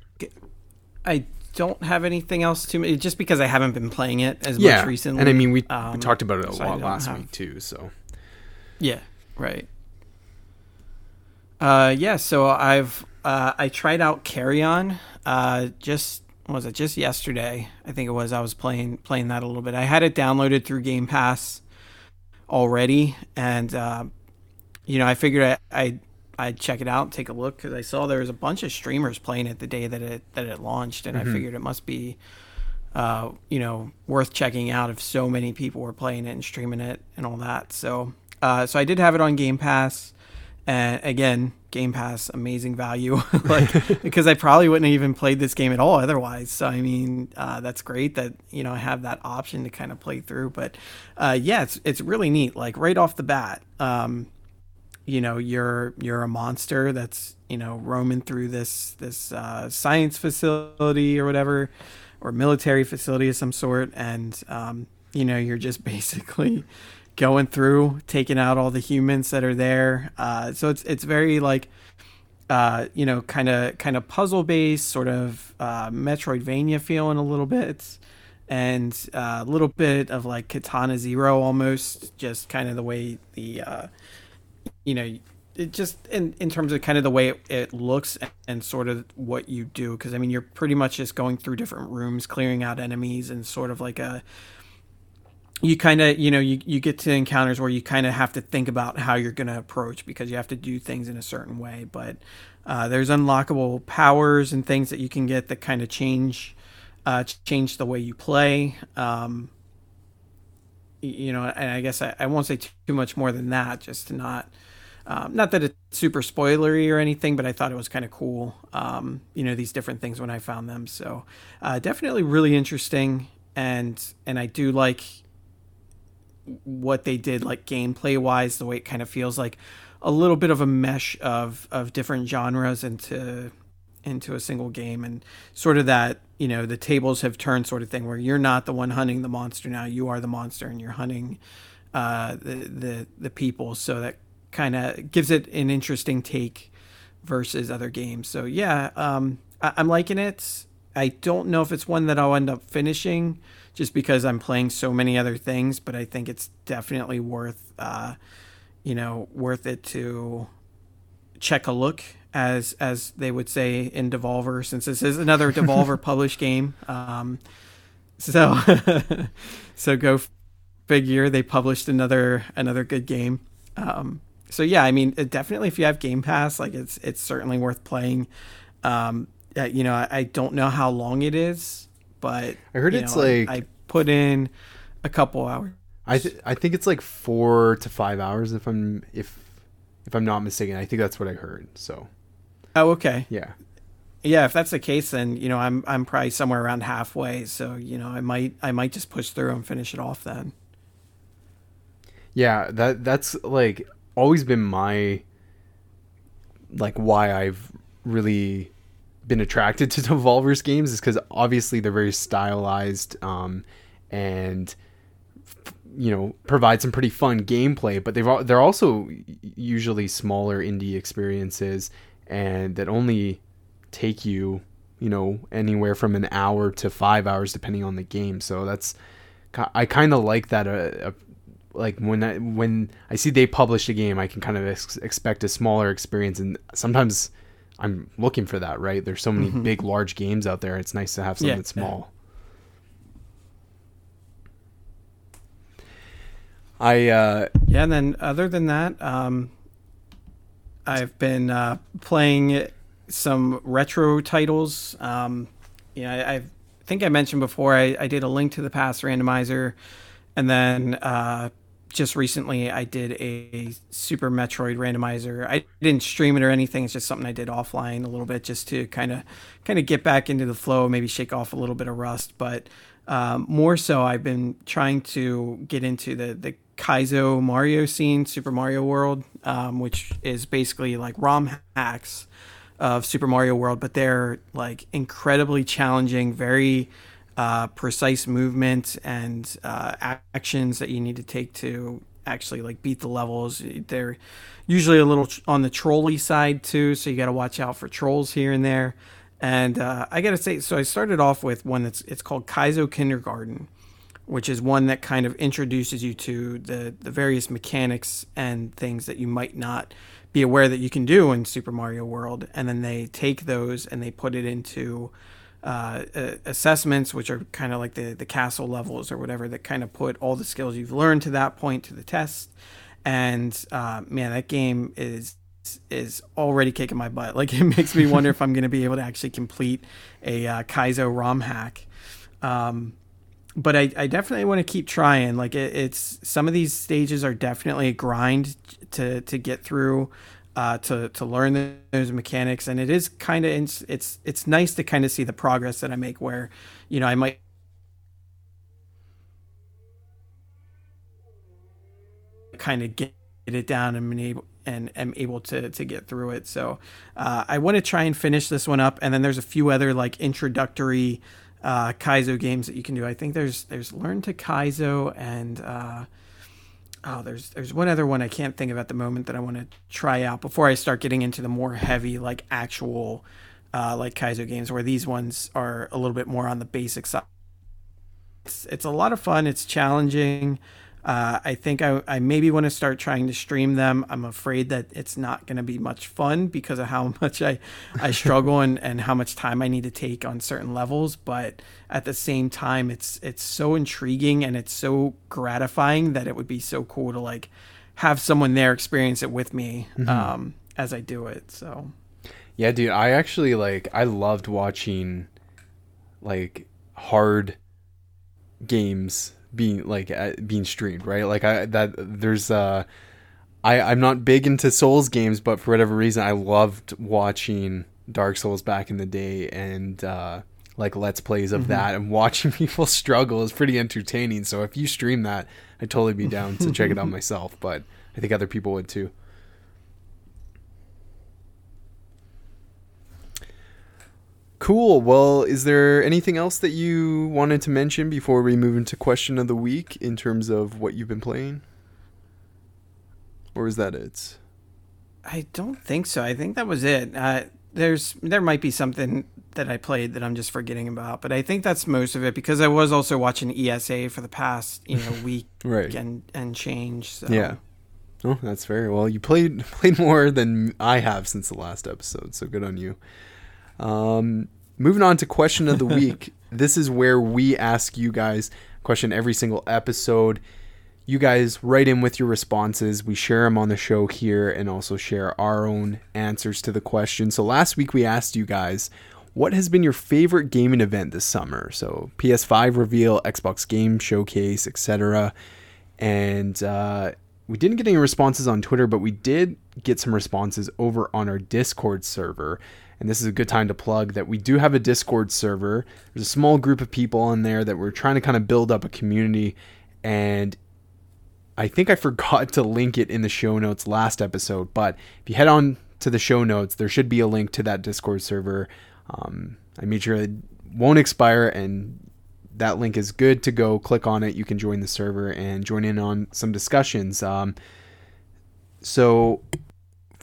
Speaker 2: I don't have anything else to just because I haven't been playing it as
Speaker 1: yeah,
Speaker 2: much recently.
Speaker 1: and I mean we,
Speaker 2: Um,
Speaker 1: we talked about it a
Speaker 2: so
Speaker 1: lot last
Speaker 2: have-
Speaker 1: week too. So
Speaker 2: Yeah, right. Uh, yeah. So I've uh, I tried out Carrion uh, just was it just yesterday? I think it was. I was playing playing that a little bit. I had it downloaded through Game Pass already, and uh, you know, I figured I, I I'd check it out, take a look because I saw there was a bunch of streamers playing it the day that it that it launched, and mm-hmm. I figured it must be, uh, you know, worth checking out if so many people were playing it and streaming it and all that. So, uh, so I did have it on Game Pass, and again, Game Pass, amazing value, like because I probably wouldn't have even played this game at all otherwise. So I mean, uh, that's great that you know I have that option to kind of play through. But uh, yeah, it's it's really neat. Like right off the bat, um, you know, you're you're a monster that's you know roaming through this this uh, science facility or whatever, or military facility of some sort, and um, you know you're just basically going through, taking out all the humans that are there. Uh, so it's it's very like uh, you know, kind of kind of puzzle based, sort of uh, Metroidvania feeling a little bit, and uh, a little bit of like Katana Zero almost, just kind of the way the uh, you know. It just in, in terms of kind of the way it, it looks and, and sort of what you do because I mean you're pretty much just going through different rooms clearing out enemies and sort of like a you kind of you know you, you get to encounters where you kind of have to think about how you're going to approach because you have to do things in a certain way but uh, there's unlockable powers and things that you can get that kind of change uh, change the way you play um, you know and i guess I, I, won't say too much more than that just to not um, not that it's super spoilery or anything but i thought it was kind of cool um, you know these different things when i found them. So uh, definitely really interesting and and i do like what they did like gameplay wise the way it kind of feels like a little bit of a mesh of of different genres into into a single game and sort of that you know the tables have turned sort of thing where you're not the one hunting the monster now you are the monster and you're hunting uh, the the the people. So that kind of gives it an interesting take versus other games. So yeah um, I, I'm liking it. I don't know if it's one that I'll end up finishing just because I'm playing so many other things, but I think it's definitely worth, uh, you know, worth it to check a look, as as they would say in Devolver, since this is another Devolver published game. Um, so, so go figure they published another another good game. Um, so yeah, I mean, definitely if you have Game Pass, like it's it's certainly worth playing. Um, you know, I, I don't know how long it is but
Speaker 1: I heard it's know, like
Speaker 2: I, I, put in a couple hours.
Speaker 1: I th- I think it's like four to five hours if I'm if if I'm not mistaken. I think that's what I heard. So.
Speaker 2: Oh okay.
Speaker 1: Yeah.
Speaker 2: Yeah, if that's the case, then you know I'm I'm probably somewhere around halfway. So you know I might I might just push through and finish it off then.
Speaker 1: Yeah, that that's like always been my like why I've really been attracted to Devolver's games is because obviously they're very stylized um, and you know provide some pretty fun gameplay, but they've they're also usually smaller indie experiences and that only take you you know anywhere from an hour to five hours depending on the game. So that's I kind of like that. Uh, uh, like when I when I see they publish a game, I can kind of ex- expect a smaller experience, and sometimes I'm looking for that, right? There's so many mm-hmm. big, large games out there. It's nice to have something yeah, small. Yeah. I uh,
Speaker 2: yeah, and then other than that, um, I've been uh, playing some retro titles. Um, you know, I, I, think I mentioned before I, I, did a link to the past randomizer, and then uh, just recently I did a Super Metroid randomizer. I didn't stream it or anything. It's just something I did offline a little bit just to kind of kind of get back into the flow, maybe shake off a little bit of rust. But um, more so, I've been trying to get into the the Kaizo Mario scene, Super Mario World, um, which is basically like ROM hacks of Super Mario World, but they're like incredibly challenging, very uh, precise movement and uh, actions that you need to take to actually like beat the levels. They're usually a little on the trolley side too, so you got to watch out for trolls here and there. And uh, I got to say, so I started off with one that's it's called Kaizo Kindergarten, which is one that kind of introduces you to the the various mechanics and things that you might not be aware that you can do in Super Mario World, and then they take those and they put it into uh, assessments, which are kind of like the the castle levels or whatever, that kind of put all the skills you've learned to that point to the test. And uh, man, that game is is already kicking my butt. Like it makes me wonder if I'm going to be able to actually complete a uh, Kaizo ROM hack. Um, but I, I definitely want to keep trying. Like it, it's some of these stages are definitely a grind to to get through, uh, to to learn those mechanics, and it is kind of it's, it's nice to kind of see the progress that I make. Where, you know, I might kind of get it down and able and am able to to get through it. So uh, I want to try and finish this one up, and then there's a few other like introductory uh, Kaizo games that you can do. I think there's there's Learn to Kaizo and uh, oh there's there's one other one I can't think of at the moment that I want to try out before I start getting into the more heavy like actual uh, like Kaizo games where these ones are a little bit more on the basic side. It's it's a lot of fun. It's challenging. Uh, I think I, I maybe want to start trying to stream them. I'm afraid that it's not going to be much fun because of how much I, I struggle and, and how much time I need to take on certain levels. But at the same time, it's it's so intriguing and it's so gratifying that it would be so cool to like have someone there experience it with me mm-hmm. um, as I do it. So
Speaker 1: yeah, dude, I actually like I loved watching like hard games being like uh, being streamed, right? Like I that there's uh I I'm not big into Souls games, but for whatever reason I loved watching Dark Souls back in the day and uh like let's plays of mm-hmm. that and watching people struggle is pretty entertaining. So if you stream that, I'd totally be down to check it out myself, but I think other people would too. Cool. Well, is there anything else that you wanted to mention before we move into question of the week in terms of what you've been playing? Or is that it?
Speaker 2: I don't think so. I think that was it. Uh, there's there might be something that I played that I'm just forgetting about, but I think that's most of it because I was also watching ESA for the past you know week
Speaker 1: right.
Speaker 2: and and change. So.
Speaker 1: Yeah. Oh, that's fair. Well, you played played more than I have since the last episode, so good on you. Um, moving on to question of the week. this is where we ask you guys question every single episode. You guys write in with your responses. We share them on the show here and also share our own answers to the question. So last week we asked you guys what has been your favorite gaming event this summer? So PS5 reveal, Xbox Game Showcase, etc. And uh, we didn't get any responses on Twitter, but we did get some responses over on our Discord server and this is a good time to plug that we do have a Discord server. There's a small group of people on there that we're trying to kind of build up a community. And I think I forgot to link it in the show notes last episode, but if you head on to the show notes, there should be a link to that Discord server. Um, I made sure it won't expire and that link is good to go. Click on it. You can join the server and join in on some discussions. Um, so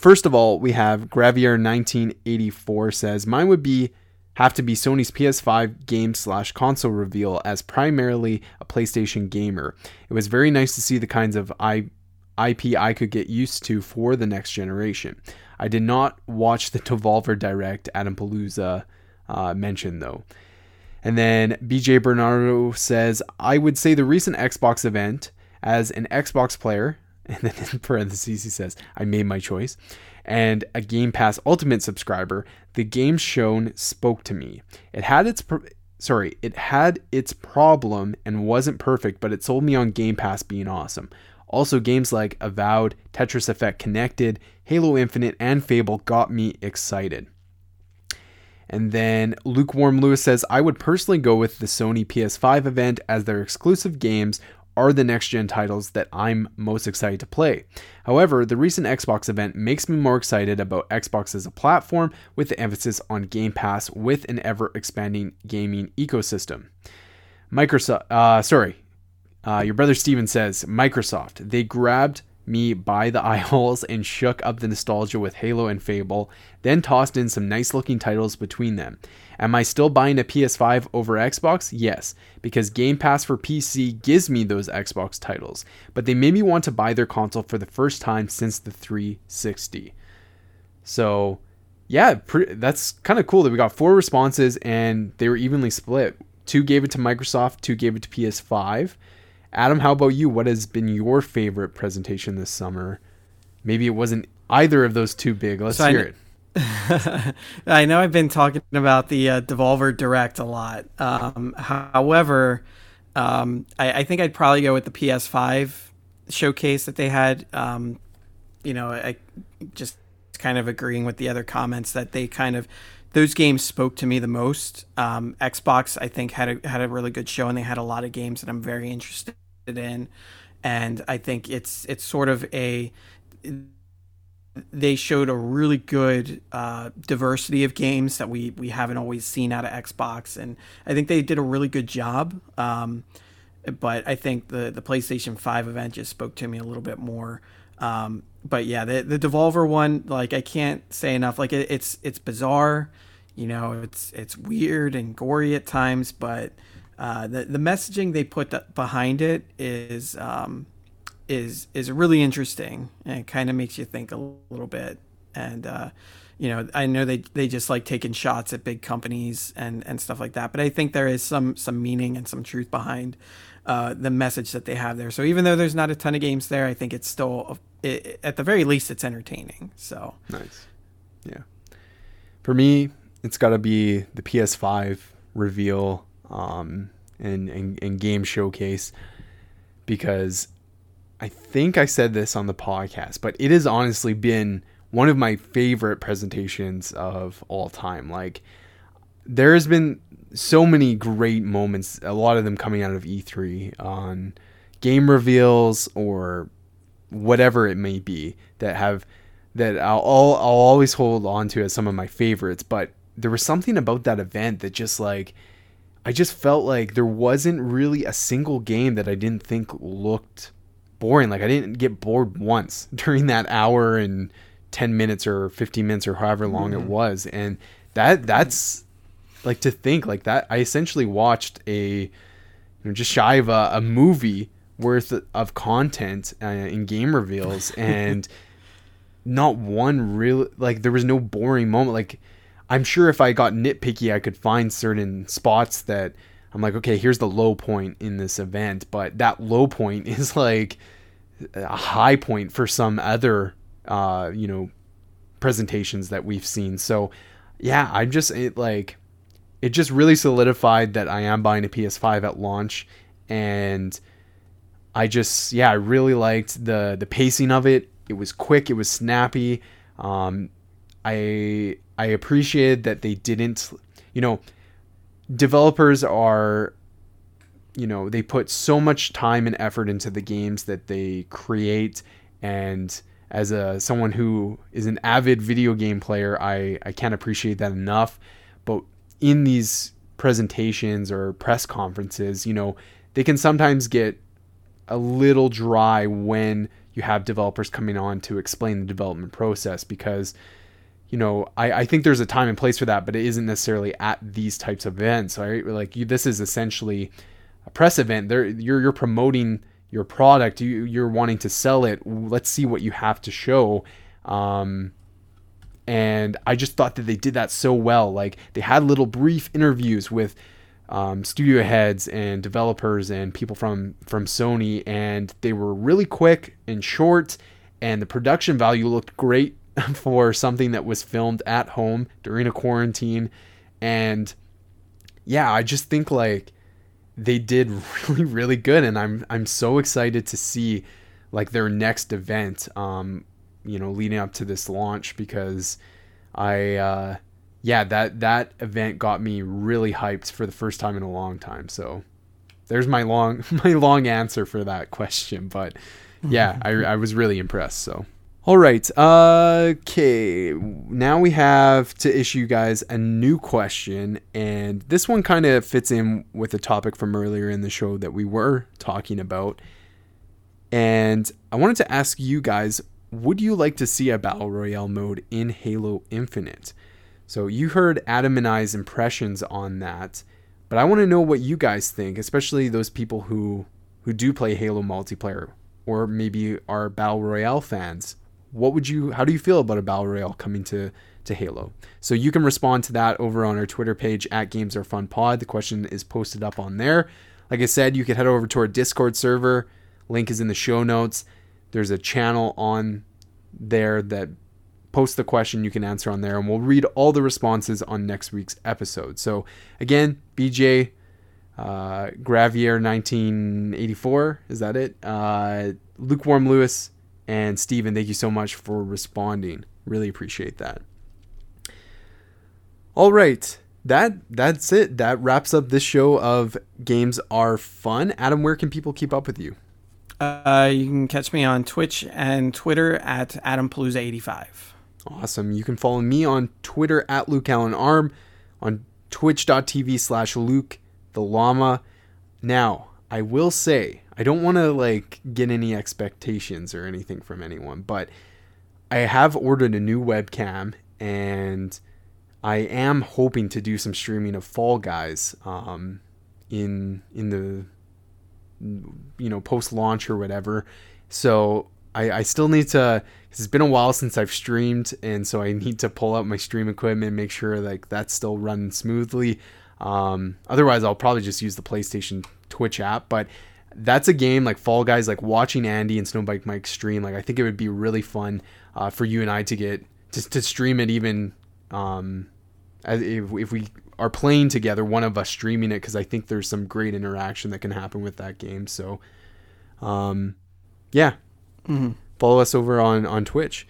Speaker 1: First of all, we have Gravier 1984 says mine would be have to be Sony's PS5 game slash console reveal as primarily a PlayStation gamer. It was very nice to see the kinds of I, IP I could get used to for the next generation. I did not watch the Devolver Direct Adam Palooza uh, mentioned though. And then BJ Bernardo says, I would say the recent Xbox event as an Xbox player, and then in parentheses he says, I made my choice, and a Game Pass Ultimate subscriber, the game shown spoke to me. It had its pro- sorry, it had its problem and wasn't perfect, but it sold me on Game Pass being awesome. Also, games like Avowed, Tetris Effect Connected, Halo Infinite, and Fable got me excited. And then Lukewarm Lewis says, I would personally go with the Sony PS5 event as their exclusive games are the next gen titles that I'm most excited to play. However, the recent Xbox event makes me more excited about Xbox as a platform with the emphasis on Game Pass with an ever expanding gaming ecosystem. Microsoft, uh, sorry, uh, your brother Steven says Microsoft, they grabbed me by the eye holes and shook up the nostalgia with Halo and Fable, then tossed in some nice looking titles between them. Am I still buying a PS5 over Xbox? Yes, because Game Pass for PC gives me those Xbox titles, but they made me want to buy their console for the first time since the 360. So, yeah, pre- that's kind of cool that we got four responses and they were evenly split. Two gave it to Microsoft, two gave it to PS5. Adam, how about you? What has been your favorite presentation this summer? Maybe it wasn't either of those two big. Let's so hear it.
Speaker 2: I know I've been talking about the uh, Devolver Direct a lot. Um, however, um, I, I, think I'd probably go with the PS5 showcase that they had. Um, you know, I just kind of agreeing with the other comments that they kind of those games spoke to me the most. Um, Xbox, I think, had a had a really good show, and they had a lot of games that I'm very interested in. And I think it's it's sort of a they showed a really good uh, diversity of games that we we haven't always seen out of Xbox, and I think they did a really good job. Um, but I think the the PlayStation Five event just spoke to me a little bit more. Um, but yeah, the the Devolver one, like I can't say enough. Like it, it's it's bizarre, you know, it's it's weird and gory at times, but uh, the the messaging they put behind it is um, is is really interesting and kind of makes you think a little bit. And uh, you know, I know they they just like taking shots at big companies and and stuff like that, but I think there is some some meaning and some truth behind uh, the message that they have there. So even though there's not a ton of games there, I think it's still it, at the very least it's entertaining. So
Speaker 1: nice, yeah. For me, it's got to be the PS5 reveal um, and, and and game showcase because I think I said this on the podcast, but it has honestly been one of my favorite presentations of all time. Like there has been so many great moments, a lot of them coming out of E3 on game reveals or whatever it may be that have that I'll, I'll, I'll always hold on to as some of my favorites. But there was something about that event that just like I just felt like there wasn't really a single game that I didn't think looked boring. Like I didn't get bored once during that hour and 10 minutes or 15 minutes or however long mm-hmm. it was. And that that's like to think like that. I essentially watched a you know, just shy of a, a movie worth of content uh, in game reveals and not one real like there was no boring moment like i'm sure if i got nitpicky i could find certain spots that i'm like okay here's the low point in this event but that low point is like a high point for some other uh you know presentations that we've seen so yeah i'm just it like it just really solidified that i am buying a ps5 at launch and I just yeah, I really liked the the pacing of it. It was quick, it was snappy. Um, I I appreciated that they didn't, you know, developers are you know, they put so much time and effort into the games that they create and as a someone who is an avid video game player, I I can't appreciate that enough. But in these presentations or press conferences, you know, they can sometimes get a little dry when you have developers coming on to explain the development process because you know I, I think there's a time and place for that but it isn't necessarily at these types of events right? Like you, this is essentially a press event. There you're you're promoting your product. You you're wanting to sell it. Let's see what you have to show. Um, and I just thought that they did that so well. Like they had little brief interviews with um, studio heads and developers and people from from Sony, and they were really quick and short, and the production value looked great for something that was filmed at home during a quarantine, and yeah, I just think like they did really really good, and I'm I'm so excited to see like their next event, um, you know, leading up to this launch because I. Uh, yeah, that that event got me really hyped for the first time in a long time. So there's my long my long answer for that question, but yeah, I, I was really impressed. So. All right. Okay. Now we have to issue you guys a new question. And this one kind of fits in with the topic from earlier in the show that we were talking about. And I wanted to ask you guys would you like to see a Battle Royale mode in Halo Infinite? So you heard Adam and I's impressions on that, but I want to know what you guys think, especially those people who who do play Halo multiplayer or maybe are Battle Royale fans. What would you how do you feel about a Battle Royale coming to to Halo. So you can respond to that over on our Twitter page at Games Are Fun Pod. The question is posted up on there. Like I said, you can head over to our Discord server. Link is in the show notes. There's a channel on there that posts the question you can answer on there, and we'll read all the responses on next week's episode. So again, BJ uh, Gravier 1984 is that it? Uh, Lukewarm Lewis and Stephen, thank you so much for responding. Really appreciate that. All right. That that's it. That wraps up this show of Games Are Fun. Adam, where can people keep up with you?
Speaker 2: Uh, you can catch me on Twitch and Twitter at AdamPalooza85.
Speaker 1: Awesome. You can follow me on Twitter at Luke Allen Arm, on twitch.tv slash Luke the Llama. Now, I will say, I don't want to like get any expectations or anything from anyone, but I have ordered a new webcam and I am hoping to do some streaming of Fall Guys um, in in the you know post launch or whatever. So I, I still need to. It's been a while since I've streamed, and so I need to pull out my stream equipment, make sure like that's still running smoothly. Um, otherwise, I'll probably just use the PlayStation Twitch app. But that's a game like Fall Guys, like watching Andy and Snowbike Mike stream. Like I think it would be really fun uh, for you and I to get to, to stream it even um, if, if we are playing together, one of us streaming it because I think there's some great interaction that can happen with that game. So, um, yeah, mm-hmm. follow us over on on Twitch,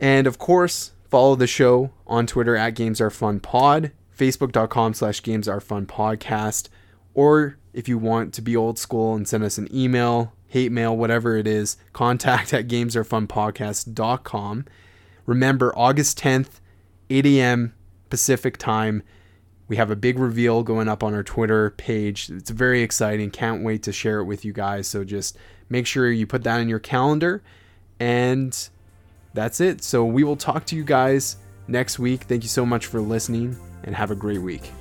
Speaker 1: and of course follow the show on Twitter at Games Are Fun Pod, Facebook.com slash Games Are Fun Podcast, or if you want to be old school and send us an email, hate mail, whatever it is, contact at gamesarefunpodcast.com. Remember, August 10th, 8 a.m. Pacific time. We have a big reveal going up on our Twitter page. It's very exciting. Can't wait to share it with you guys. So just make sure you put that in your calendar. And that's it. So we will talk to you guys next week. Thank you so much for listening and have a great week.